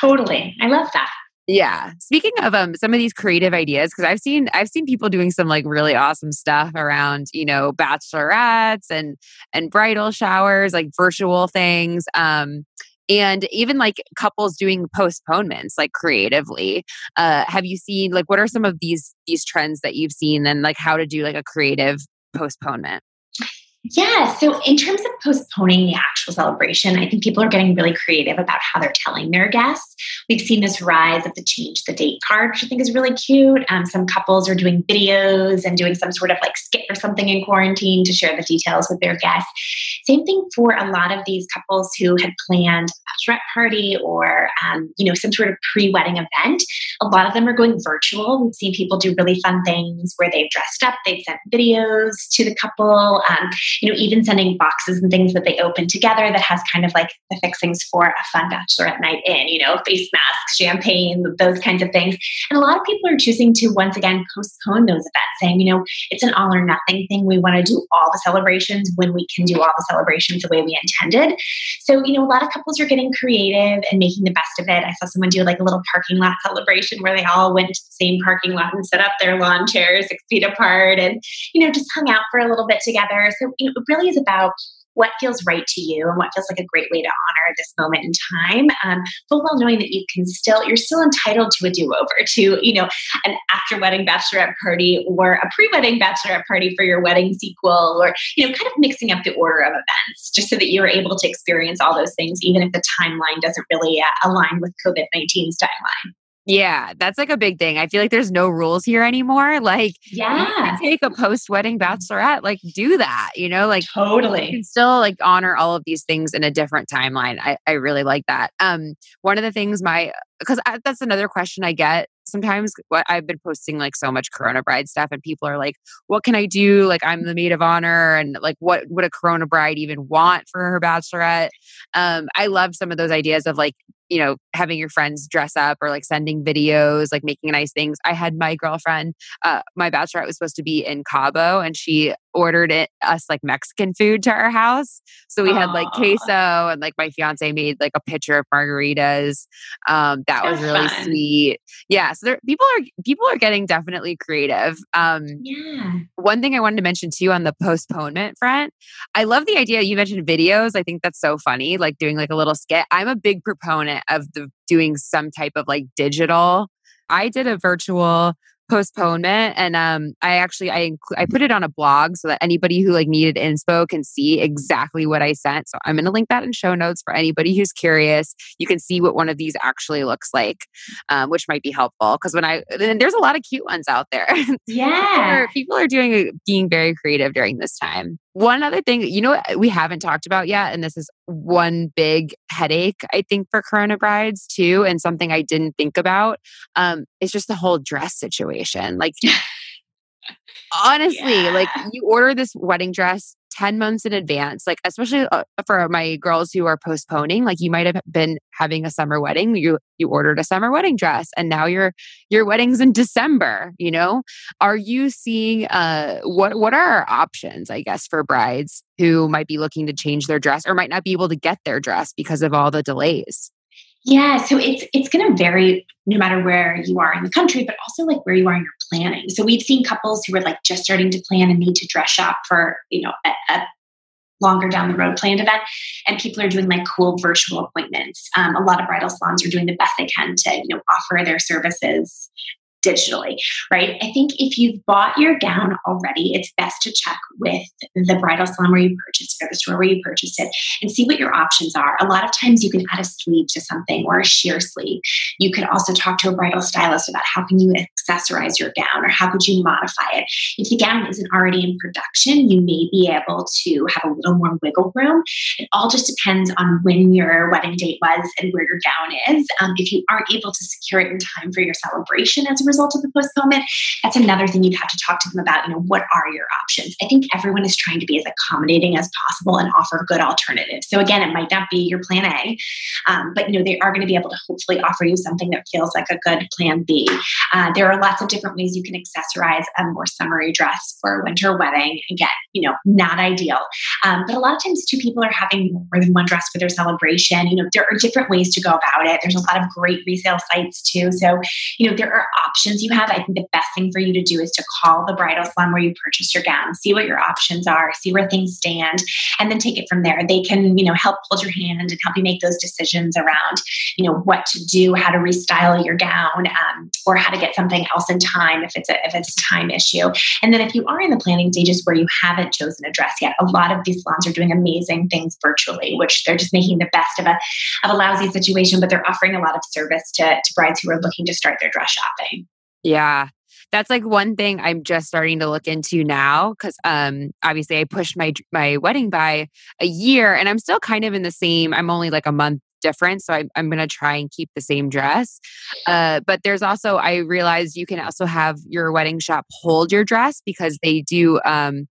Totally. I love that. Yeah. Speaking of um some of these creative ideas, because I've seen I've seen people doing some like really awesome stuff around, you know, bachelorettes and and bridal showers, like virtual things. Um and even like couples doing postponements like creatively uh have you seen like what are some of these these trends that you've seen and like how to do like a creative postponement yeah. So, in terms of postponing the actual celebration, I think people are getting really creative about how they're telling their guests. We've seen this rise of the change the date card, which I think is really cute. Um, some couples are doing videos and doing some sort of like skit or something in quarantine to share the details with their guests. Same thing for a lot of these couples who had planned a bachelorette party or, um, you know, some sort of pre wedding event. A lot of them are going virtual. We've seen people do really fun things where they've dressed up, they've sent videos to the couple. Um, you know, even sending boxes and things that they open together that has kind of like the fixings for a fun bachelorette night in, you know, face masks, champagne, those kinds of things. And a lot of people are choosing to once again postpone those events, saying, you know, it's an all or nothing thing. We want to do all the celebrations when we can do all the celebrations the way we intended. So, you know, a lot of couples are getting creative and making the best of it. I saw someone do like a little parking lot celebration where they all went to the same parking lot and set up their lawn chairs six feet apart and, you know, just hung out for a little bit together. So, you know, it really is about what feels right to you and what feels like a great way to honor this moment in time. Um, full well knowing that you can still, you're still entitled to a do over, to, you know, an after wedding bachelorette party or a pre wedding bachelorette party for your wedding sequel or, you know, kind of mixing up the order of events just so that you're able to experience all those things, even if the timeline doesn't really uh, align with COVID 19's timeline. Yeah, that's like a big thing. I feel like there's no rules here anymore. Like, yeah, take a post wedding bachelorette, like do that, you know, like totally. You can still like honor all of these things in a different timeline. I, I really like that. Um, one of the things my because that's another question I get sometimes. What I've been posting like so much Corona bride stuff, and people are like, "What can I do? Like, I'm the maid of honor, and like, what would a Corona bride even want for her bachelorette?" Um, I love some of those ideas of like you know, having your friends dress up or like sending videos, like making nice things. I had my girlfriend, uh, my bachelorette was supposed to be in Cabo and she ordered it us like Mexican food to our house. So we Aww. had like queso and like my fiance made like a pitcher of margaritas. Um, that was really fun. sweet. Yeah. So there, people are people are getting definitely creative. Um, yeah. One thing I wanted to mention too on the postponement front, I love the idea you mentioned videos. I think that's so funny, like doing like a little skit. I'm a big proponent of the doing some type of like digital. I did a virtual postponement and um i actually i inc- i put it on a blog so that anybody who like needed inspo can see exactly what i sent. So i'm going to link that in show notes for anybody who's curious. You can see what one of these actually looks like um, which might be helpful because when i then there's a lot of cute ones out there. Yeah. People, are, people are doing being very creative during this time one other thing, you know, we haven't talked about yet, and this is one big headache, I think, for Corona brides too, and something I didn't think about. Um, it's just the whole dress situation. Like, honestly, yeah. like you order this wedding dress 10 months in advance like especially uh, for my girls who are postponing like you might have been having a summer wedding you you ordered a summer wedding dress and now your your wedding's in December you know? Are you seeing uh what what are our options i guess for brides who might be looking to change their dress or might not be able to get their dress because of all the delays? Yeah, so it's it's going to vary no matter where you are in the country, but also like where you are in your planning. So we've seen couples who are like just starting to plan and need to dress shop for you know a, a longer down the road planned event, and people are doing like cool virtual appointments. Um, a lot of bridal salons are doing the best they can to you know offer their services digitally, right? I think if you've bought your gown already, it's best to check with the bridal salon where you purchased it or the store where you purchased it and see what your options are. A lot of times you can add a sleeve to something or a sheer sleeve. You could also talk to a bridal stylist about how can you accessorize your gown or how could you modify it. If the gown isn't already in production, you may be able to have a little more wiggle room. It all just depends on when your wedding date was and where your gown is. Um, if you aren't able to secure it in time for your celebration as a result of the postponement, that's another thing you'd have to talk to them about. You know, what are your options? I think everyone is trying to be as accommodating as possible and offer good alternatives. So again, it might not be your plan A, um, but you know they are going to be able to hopefully offer you something that feels like a good plan B. Uh, there are lots of different ways you can accessorize a more summery dress for a winter wedding. Again, you know, not ideal, um, but a lot of times two people are having more than one dress for their celebration. You know, there are different ways to go about it. There's a lot of great resale sites too. So, you know, there are options options you have, I think the best thing for you to do is to call the bridal salon where you purchased your gown, see what your options are, see where things stand, and then take it from there. They can, you know, help hold your hand and help you make those decisions around, you know, what to do, how to restyle your gown, um, or how to get something else in time if it's a if it's a time issue. And then if you are in the planning stages where you haven't chosen a dress yet, a lot of these salons are doing amazing things virtually, which they're just making the best of a of a lousy situation, but they're offering a lot of service to, to brides who are looking to start their dress shopping. Yeah. That's like one thing I'm just starting to look into now cuz um obviously I pushed my my wedding by a year and I'm still kind of in the same I'm only like a month difference so I, i'm going to try and keep the same dress uh, but there's also i realized you can also have your wedding shop hold your dress because they do um,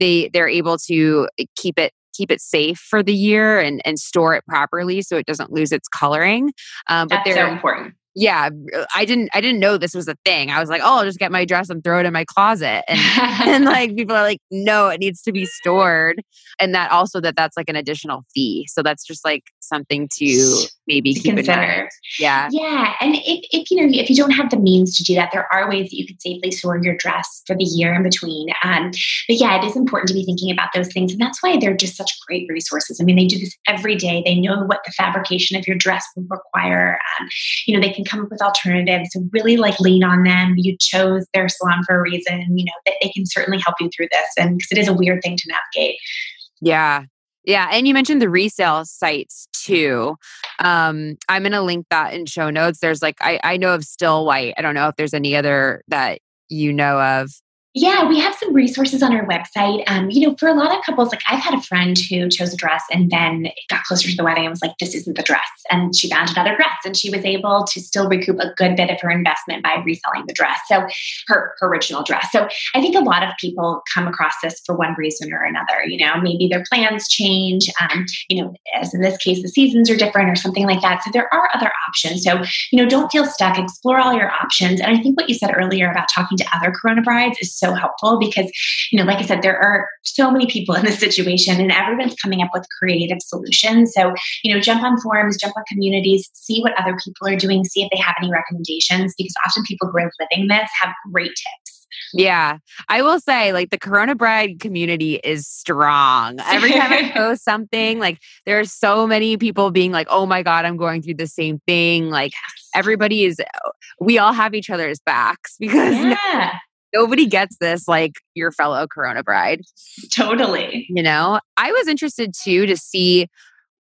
they they're able to keep it keep it safe for the year and and store it properly so it doesn't lose its coloring um, but That's they're so important yeah i didn't i didn't know this was a thing. I was like oh i'll just get my dress and throw it in my closet. And and like people are like no it needs to be stored. And that also that that's like an additional fee. So that's just like something to maybe keep consider. Yeah. Yeah. And if, if you know, if you don't have the means to do that, there are ways that you can safely store your dress for the year in between. Um, but yeah, it is important to be thinking about those things. And that's why they're just such great resources. I mean, they do this every day. They know what the fabrication of your dress will require. Um, you know, they can come up with alternatives. So really like lean on them. You chose their salon for a reason, you know, that they can certainly help you through this. And because it is a weird thing to navigate. Yeah. Yeah. And you mentioned the resale sites too. Um, I'm to link that in show notes. There's like, I, I know of Stillwhite. I don't know if there's any other that you know of. Yeah, we have some resources on our website. Um, you know, for a lot of couples, like I've had a friend who chose a dress and then got closer to the wedding and was like, this isn't the dress. And she found another dress and she was able to still recoup a good bit of her investment by reselling the dress. So her, her original dress. So I think a lot of people come across this for one reason or another. You know, maybe their plans change. Um, you know, as in this case, the seasons are different or something like that. So there are other options. So, you know, don't feel stuck, explore all your options. And I think what you said earlier about talking to other Corona brides is so helpful because, you know, like I said, there are so many people in this situation and everyone's coming up with creative solutions. So, you know, jump on forums, jump on communities, see what other people are doing, see if they have any recommendations because often people who are living this have great tips. Yeah. I will say, like, the Corona Bride community is strong. Every time I post something, like, there are so many people being like, oh my God, I'm going through the same thing. Like, yes. everybody is, we all have each other's backs because yeah nobody gets this like your fellow Corona bride. Totally. You know, I was interested too to see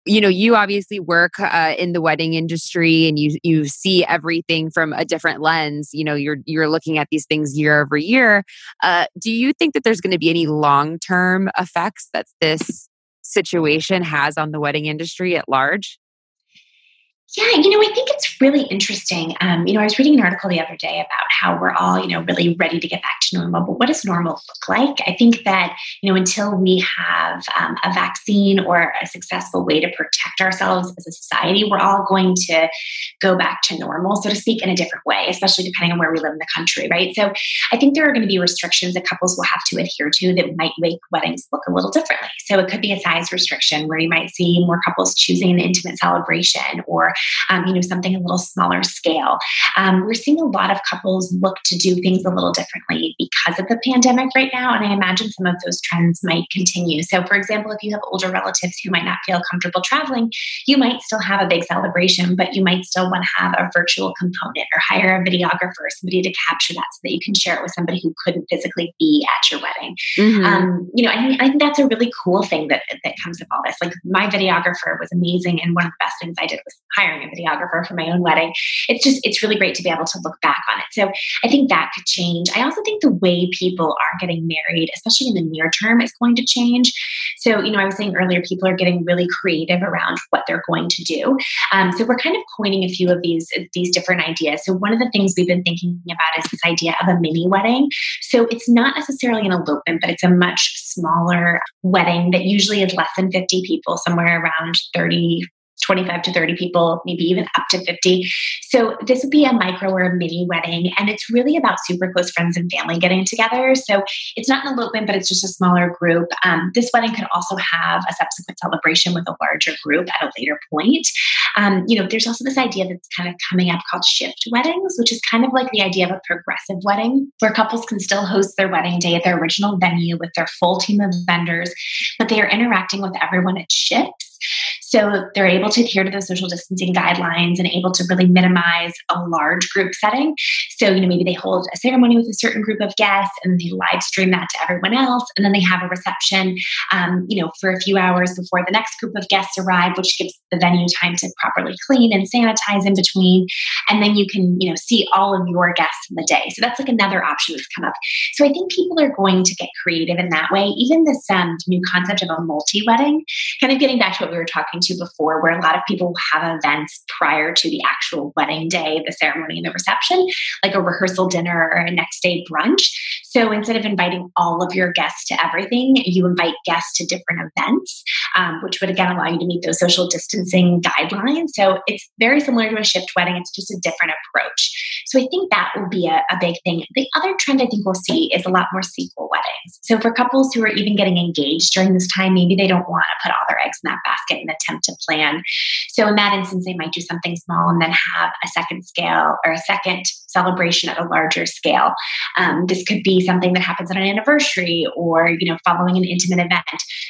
you know you obviously work uh, in the wedding industry and you you see everything from a different lens you know you're you're looking at these things year over year uh, do you think that there's going to be any long term effects that this situation has on the wedding industry at large yeah, you know, I think it's really interesting. Um, you know, I was reading an article the other day about how we're all, you know, really ready to get back to normal. But what does normal look like? I think that, you know, until we have um, a vaccine or a successful way to protect ourselves as a society, we're all going to go back to normal, so to speak, in a different way, especially depending on where we live in the country, right? So I think there are going to be restrictions that couples will have to adhere to that might make weddings look a little differently. So it could be a size restriction where you might see more couples choosing an intimate celebration or um, you know, something a little smaller scale. Um, we're seeing a lot of couples look to do things a little differently because of the pandemic right now. And I imagine some of those trends might continue. So, for example, if you have older relatives who might not feel comfortable traveling, you might still have a big celebration, but you might still want to have a virtual component or hire a videographer, somebody to capture that so that you can share it with somebody who couldn't physically be at your wedding. Mm-hmm. Um, you know, I think, I think that's a really cool thing that, that comes with all this. Like my videographer was amazing. And one of the best things I did was hiring a videographer for my own wedding. It's just, it's really great to be able to look back on it. So I think that could change. I also think the way people are getting married, especially in the near term, is going to change. So, you know, I was saying earlier, people are getting really creative around what they're going to do. Um, so we're kind of coining a few of these, these different ideas. So one of the things we've been thinking about is this idea of a mini wedding. So it's not necessarily an elopement, but it's a much smaller wedding that usually is less than 50 people, somewhere around 30, 25 to 30 people, maybe even up to 50. So this would be a micro or a mini wedding. And it's really about super close friends and family getting together. So it's not an elopement, but it's just a smaller group. Um, this wedding could also have a subsequent celebration with a larger group at a later point. Um, you know, there's also this idea that's kind of coming up called shift weddings, which is kind of like the idea of a progressive wedding where couples can still host their wedding day at their original venue with their full team of vendors, but they are interacting with everyone at shifts. So they're able to adhere to the social distancing guidelines and able to really minimize a large group setting. So, you know, maybe they hold a ceremony with a certain group of guests and they live stream that to everyone else. And then they have a reception, um, you know, for a few hours before the next group of guests arrive, which gives the venue time to properly clean and sanitize in between. And then you can, you know, see all of your guests in the day. So that's like another option that's come up. So I think people are going to get creative in that way. Even this um, new concept of a multi wedding, kind of getting back to what we were talking to before, where a lot of people have events prior to the actual wedding day, the ceremony, and the reception, like a rehearsal dinner or a next day brunch. So instead of inviting all of your guests to everything, you invite guests to different events, um, which would again allow you to meet those social distancing guidelines. So it's very similar to a shift wedding, it's just a different approach. So I think that will be a, a big thing. The other trend I think we'll see is a lot more sequel weddings. So for couples who are even getting engaged during this time, maybe they don't want to put all their eggs in that basket and attempt to plan. So in that instance, they might do something small and then have a second scale or a second celebration at a larger scale. Um, this could be something that happens on an anniversary or you know following an intimate event.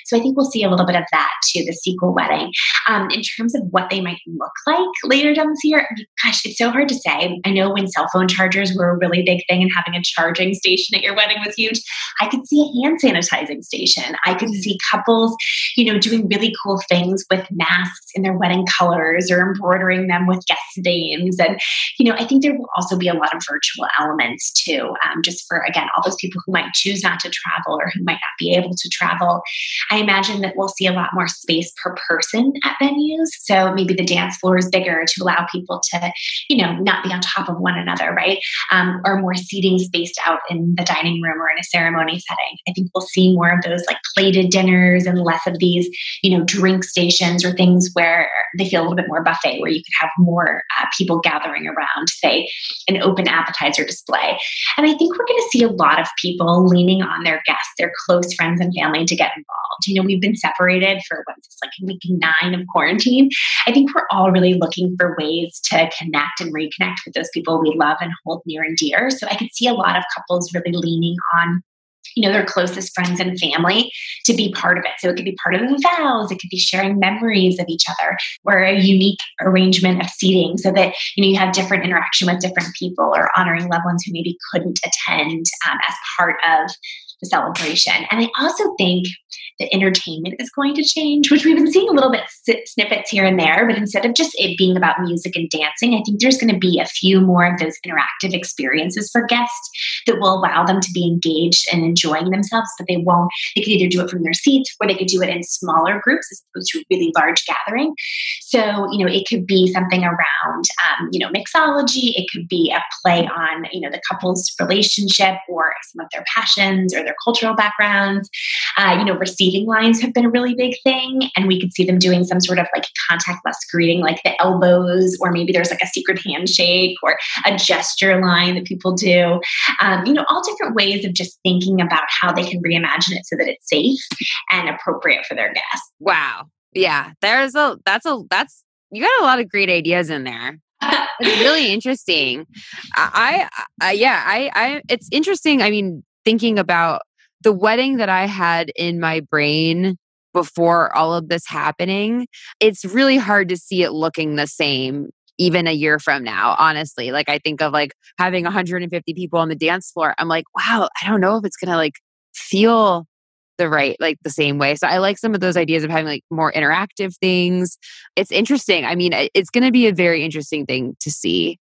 So I think we'll see a little bit of that too, the sequel wedding. Um, in terms of what they might look like later down this year, gosh, it's so hard to say. I know when cell phone chargers were a really big thing and having a charging station at your wedding was huge. I could see a hand sanitizing station. I could see couples, you know, doing really cool things with masks in their wedding colors or embroidering them with guest names. And, you know, I think there will also be a lot of virtual elements too, um, just for, again, all those people who might choose not to travel or who might not be able to travel. I imagine that we'll see a lot more space per person at venues. So maybe the dance floor is bigger to allow people to, you know, not be on top of one another, right? Um, or more seating spaced out in the dining room or in a ceremony setting. I think we'll see more of those like plated dinners and less of these, you know, drink stations or things where they feel a little bit more buffet, where you could have more uh, people gathering around, say, an open appetizer display. And I think we're going to see a lot of people leaning on their guests, their close friends and family to get involved. You know, we've been separated for what's this, like week nine of quarantine. I think we're all really looking for ways to connect and reconnect with those people we love and hold near and dear. So I could see a lot of couples really leaning on you know their closest friends and family to be part of it. So it could be part of the vows it could be sharing memories of each other or a unique arrangement of seating so that you know you have different interaction with different people or honoring loved ones who maybe couldn't attend um, as part of the celebration. And i also think the entertainment is going to change, which we've been seeing a little bit snippets here and there. But instead of just it being about music and dancing, I think there's going to be a few more of those interactive experiences for guests that will allow them to be engaged and enjoying themselves. But they won't, they could either do it from their seats or they could do it in smaller groups as opposed to a really large gathering. So, you know, it could be something around, um, you know, mixology. It could be a play on, you know, the couple's relationship or some of their passions or their cultural backgrounds. Uh, you know, receiving lines have been a really big thing. And we could see them doing some sort of like contactless greeting, like the elbows, or maybe there's like a secret handshake or a gesture line that people do. Um, you know, all different ways of just thinking about how they can reimagine it so that it's safe and appropriate for their guests. Wow. Yeah. There's a, that's a, that's, you got a lot of great ideas in there. it's really interesting. I, I, yeah, I, I, it's interesting. I mean, thinking about the wedding that I had in my brain before all of this happening, it's really hard to see it looking the same even a year from now honestly. Like i think of like having 150 people on the dance floor i'm like wow i don't know if it's gonna like feel the right like the same way. So i like some of those ideas of having like more interactive things. It's interesting i mean it's gonna be a very interesting thing to see.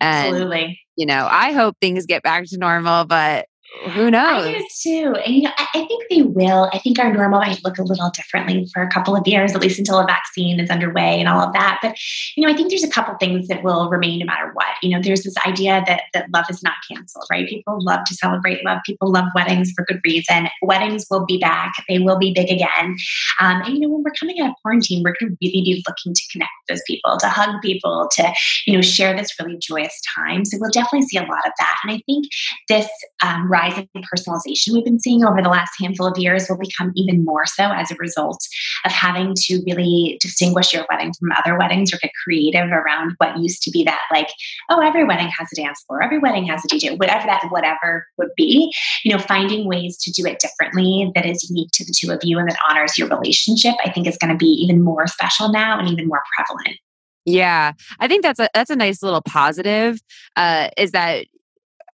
And Absolutely. you know i hope things get back to normal but who knows? I do too. And you know, I, I, think they will. I think our normal might look a little differently for a couple of years, at least until a vaccine is underway and all of that. But you know, I think there's a couple things that will remain no matter what. You know, there's this idea that that love is not canceled, right? People love to celebrate love. People love weddings for good reason. Weddings will be back. They will be big again. Um, and you know, when we're coming out of quarantine, we're going to really be looking to connect with those people, to hug people, to you know, share this really joyous time. So we'll definitely see a lot of that. And I think this um, rise in personalization we've been seeing over the last handful of years will become even more so as a result of having to really distinguish your wedding from other weddings or get creative around what used to be that like oh every wedding has a dance floor every wedding has a dj whatever that whatever would be you know finding ways to do it differently that is unique to the two of you and that honors your relationship i think is going to be even more special now and even more prevalent yeah, I think that's a that's a nice little positive. Uh, is that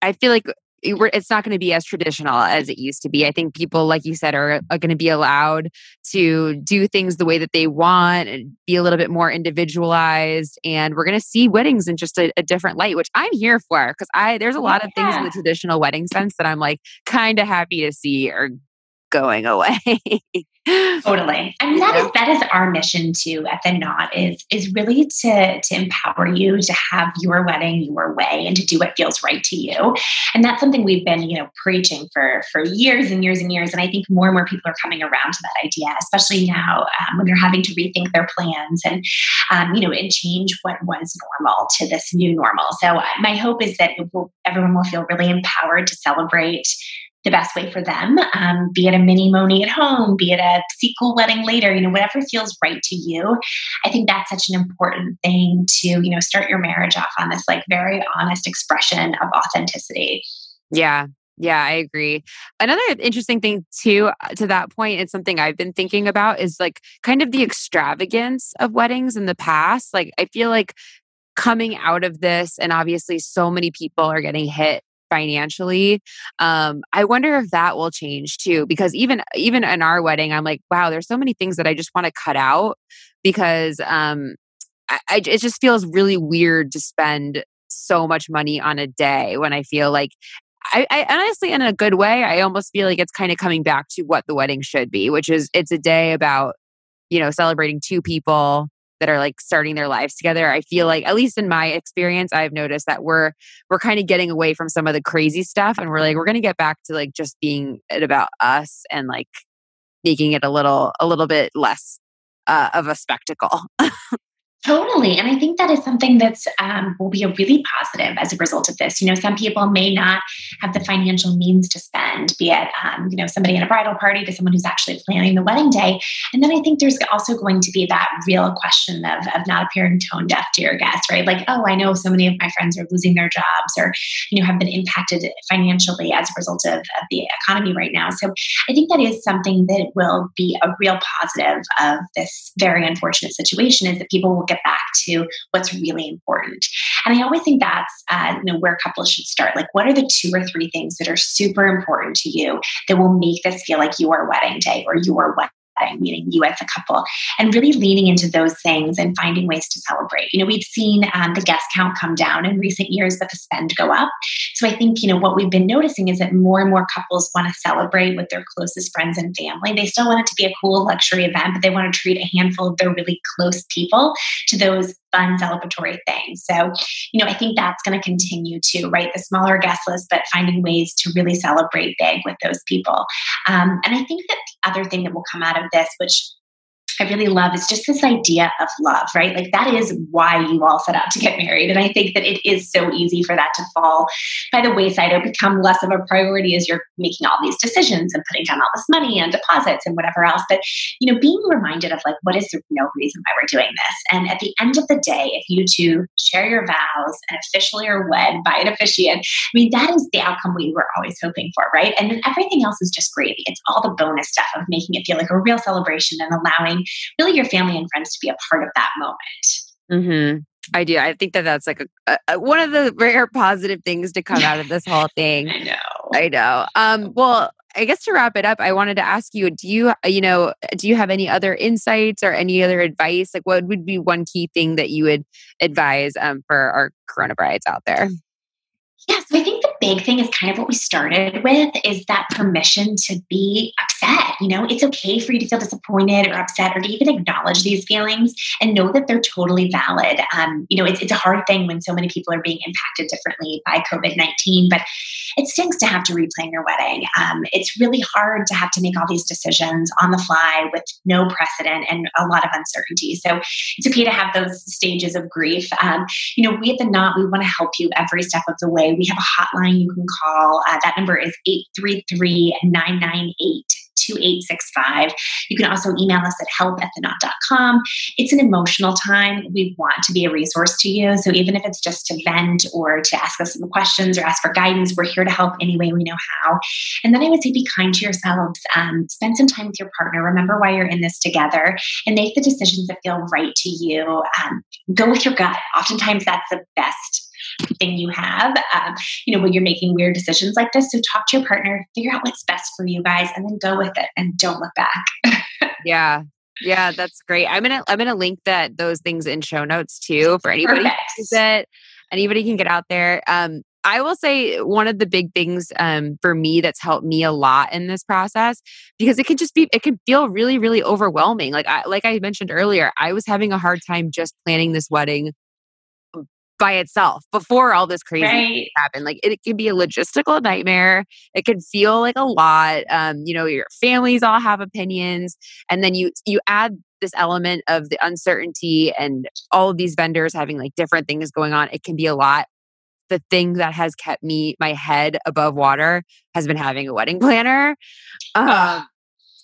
I feel like it's not going to be as traditional as it used to be. I think people, like you said, are, are going to be allowed to do things the way that they want and be a little bit more individualized. And we're going to see weddings in just a, a, different light, which I'm here for because I there's a lot yeah. of things in the traditional wedding sense that I'm like kind of happy to see are going away. totally. I mean, that is that is our mission too at the knot is is really to to empower you to have your wedding your way and to do what feels right to you. And that's something we've been, you know, preaching for for years and years and years. And I think more and more people are coming around to that idea, especially now um, when they're having to rethink their plans and um, you know and change what was normal to this new normal. So uh, my hope is that will, everyone will feel really empowered to celebrate the best way for them, um, be it a minimony at home, be it a sequel wedding later, you know, whatever feels right to you. I think that's such an important thing to, you know, start your marriage off on this like very honest expression of authenticity. Yeah. Yeah, I agree. Another interesting thing too uh, to that point, it's something I've been thinking about is like kind of the extravagance of weddings in the past. Like I feel like coming out of this and obviously so many people are getting hit financially um, i wonder if that will change too because even even in our wedding i'm like wow there's so many things that i just want to cut out because um, I, I, it just feels really weird to spend so much money on a day when i feel like I, I, honestly, in a good way, I almost feel like it's kind of coming back to what the wedding should be, which is it's a day about, you know, celebrating two people that are like starting their lives together i feel like at least in my experience i've noticed that we're we're kind of getting away from some of the crazy stuff and we're like we're going to get back to like just being it about us and like making it a little a little bit less uh, of a spectacle Totally. And I think that is something that's um, will be a really positive as a result of this. You know, some people may not have the financial means to spend, be it, um, you know, somebody at a bridal party to someone who's actually planning the wedding day. And then I think there's also going to be that real question of, of not appearing tone deaf to your guests, right? Like, oh, I know so many of my friends are losing their jobs or, you know, have been impacted financially as a result of, of the economy right now. So I think that is something that will be a real positive of this very unfortunate situation is that people will get back to what's really important. And I always think that's uh, you know where couples should start. Like, what are the two or three things that are super important to you that will make this feel like your wedding day or your wedding? meeting you as a couple, and really leaning into those things and finding ways to celebrate. You know, we've seen um, the guest count come down in recent years, but the spend go up. So I think, you know, what we've been noticing is that more and more couples want to celebrate with their closest friends and family. They still want it to be a cool luxury event, but they want to treat a handful of their really close people to those fun celebratory things. So, you know, I think that's going to continue to, right? The smaller guest list, but finding ways to really celebrate big with those people. Um, and I think that other thing that will come out of this, which I really love is just this idea of love, right? Like that is why you all set out to get married. And I think that it is so easy for that to fall by the wayside or become less of a priority as you're making all these decisions and putting down all this money and deposits and whatever else. But, you know, being reminded of like, what is the real reason why we're doing this? And at the end of the day, if you two share your vows and officially are wed by an officiant, I mean, that is the outcome we were always hoping for, right? And then everything else is just gravy. It's all the bonus stuff of making it feel like a real celebration and allowing really your family and friends to be a part of that moment. Mm-hmm. I do. I think that that's like a, a, one of the rare positive things to come out of this whole thing. I know. I know. Um, well, I guess to wrap it up, I wanted to ask you: Do you, you know, do you have any other insights or any other advice? Like, what would be one key thing that you would advise um, for our Corona brides out there? Yeah, so I think big thing is kind of what we started with is that permission to be upset. You know, it's okay for you to feel disappointed or upset or to even acknowledge these feelings and know that they're totally valid. Um, you know, it's, it's a hard thing when so many people are being impacted differently by COVID 19, but it stinks to have to replan your wedding. Um, it's really hard to have to make all these decisions on the fly with no precedent and a lot of uncertainty. So it's okay to have those stages of grief. Um, you know, we at the Knot, we want to help you every step of the way. We have a hotline you can call. Uh, that number is 833 998 2865. You can also email us at help at theknot.com. It's an emotional time. We want to be a resource to you. So even if it's just to vent or to ask us some questions or ask for guidance, we're here to help any way we know how. And then I would say be kind to yourselves. Um, spend some time with your partner. Remember why you're in this together and make the decisions that feel right to you. Um, go with your gut. Oftentimes that's the best thing you have, um, you know, when you're making weird decisions like this. So talk to your partner, figure out what's best for you guys, and then go with it and don't look back. yeah. Yeah, that's great. I'm gonna I'm gonna link that those things in show notes too for anybody that anybody can get out there. Um, I will say one of the big things um, for me that's helped me a lot in this process because it can just be it can feel really really overwhelming. Like I like I mentioned earlier, I was having a hard time just planning this wedding by itself before all this crazy right. happened. Like it, it, can be a logistical nightmare. It can feel like a lot. Um, you know, your families all have opinions, and then you you add this element of the uncertainty and all of these vendors having like different things going on. It can be a lot the thing that has kept me my head above water has been having a wedding planner. Um,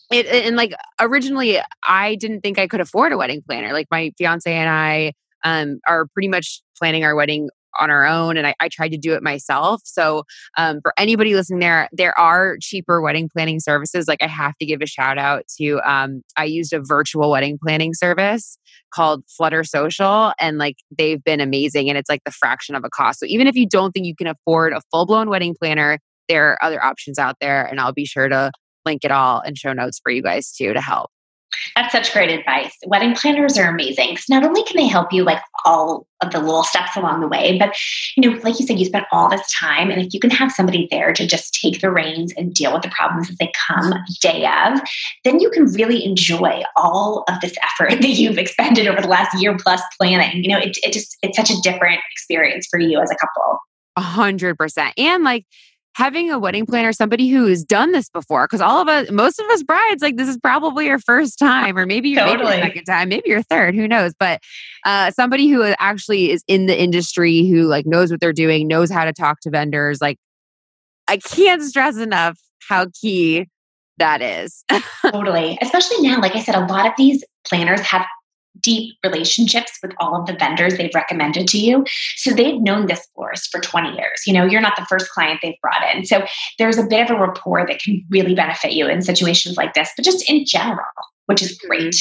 it, and like originally, I didn't think I could afford a wedding planner. Like my fiance and I um, are pretty much planning our wedding on our own and I, I tried to do it myself. So um, for anybody listening there there are cheaper wedding planning services. Like i have to give a shout out to um, i used a virtual wedding planning service called flutter social and like they've been amazing and it's like the fraction of a cost. So even if you don't think you can afford a full-blown wedding planner there are other options out there and i'll be sure to link it all in show notes for you guys too to help that's such great advice. Wedding planners are amazing because not only can they help you like all of the little steps along the way, but you know, like you said, you spent all this time, and if you can have somebody there to just take the reins and deal with the problems as they come day of, then you can really enjoy all of this effort that you've expended over the last year plus planning. You know, it, it just it's such a different experience for you as a couple. A hundred percent, and like having a wedding planner, somebody who has done this before, because all of us, most of us brides, like this is probably your first time, or maybe, totally. maybe your second time, maybe your third, who knows? But uh, somebody who actually is in the industry, who like knows what they're doing, knows how to talk to vendors. Like, I can't stress enough how key that is. totally. Especially now, like I said, a lot of these planners have deep relationships with all of the vendors they've recommended to you. So they've known this florist for 20 years. You know, you're not the first client they've brought in. So there's a bit of a rapport that can really benefit you in situations like this, but just in general, which is mm-hmm. great.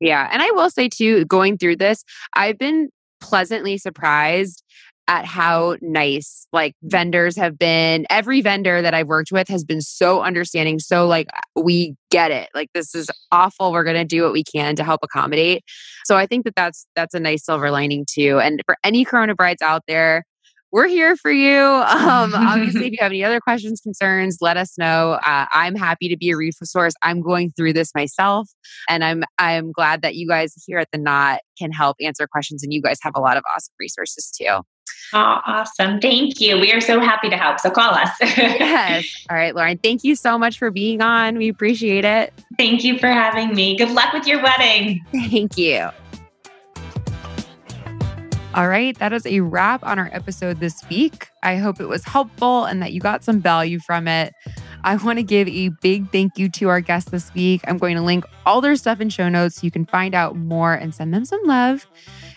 Yeah. And I will say too, going through this, I've been pleasantly surprised at how nice like vendors have been. Every vendor that I've worked with has been so understanding. So, like, we get it. Like, this is awful. We're going to do what we can to help accommodate. So, I think that that's that's a nice silver lining too. And for any Corona brides out there, we're here for you. Um, obviously, if you have any other questions, concerns, let us know. Uh, I'm happy to be a resource. I'm going through this myself, and I'm I'm glad that you guys here at the Knot can help answer questions, and you guys have a lot of awesome resources too. Oh, awesome. Thank you. We are so happy to help. So call us. yes. All right, Lauren. Thank you so much for being on. We appreciate it. Thank you for having me. Good luck with your wedding. Thank you. All right, that is a wrap on our episode this week. I hope it was helpful and that you got some value from it. I want to give a big thank you to our guests this week. I'm going to link all their stuff in show notes so you can find out more and send them some love.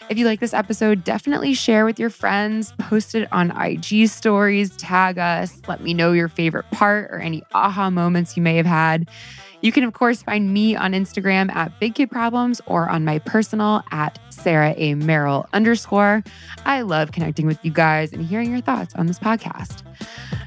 If you like this episode, definitely share with your friends, post it on IG stories, tag us, let me know your favorite part or any aha moments you may have had. You can, of course, find me on Instagram at Big Kid Problems or on my personal at Sarah A. Merrill underscore. I love connecting with you guys and hearing your thoughts on this podcast.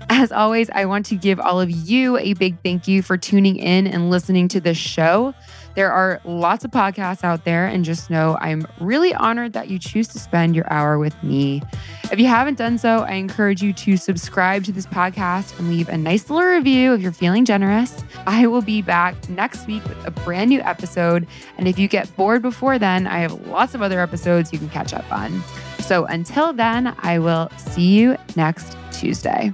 As always, I want to give all of you a big thank you for tuning in and listening to this show. There are lots of podcasts out there, and just know I'm really honored that you choose to spend your hour with me. If you haven't done so, I encourage you to subscribe to this podcast and leave a nice little review if you're feeling generous. I will be back next week with a brand new episode. And if you get bored before then, I have lots of other episodes you can catch up on. So until then, I will see you next Tuesday.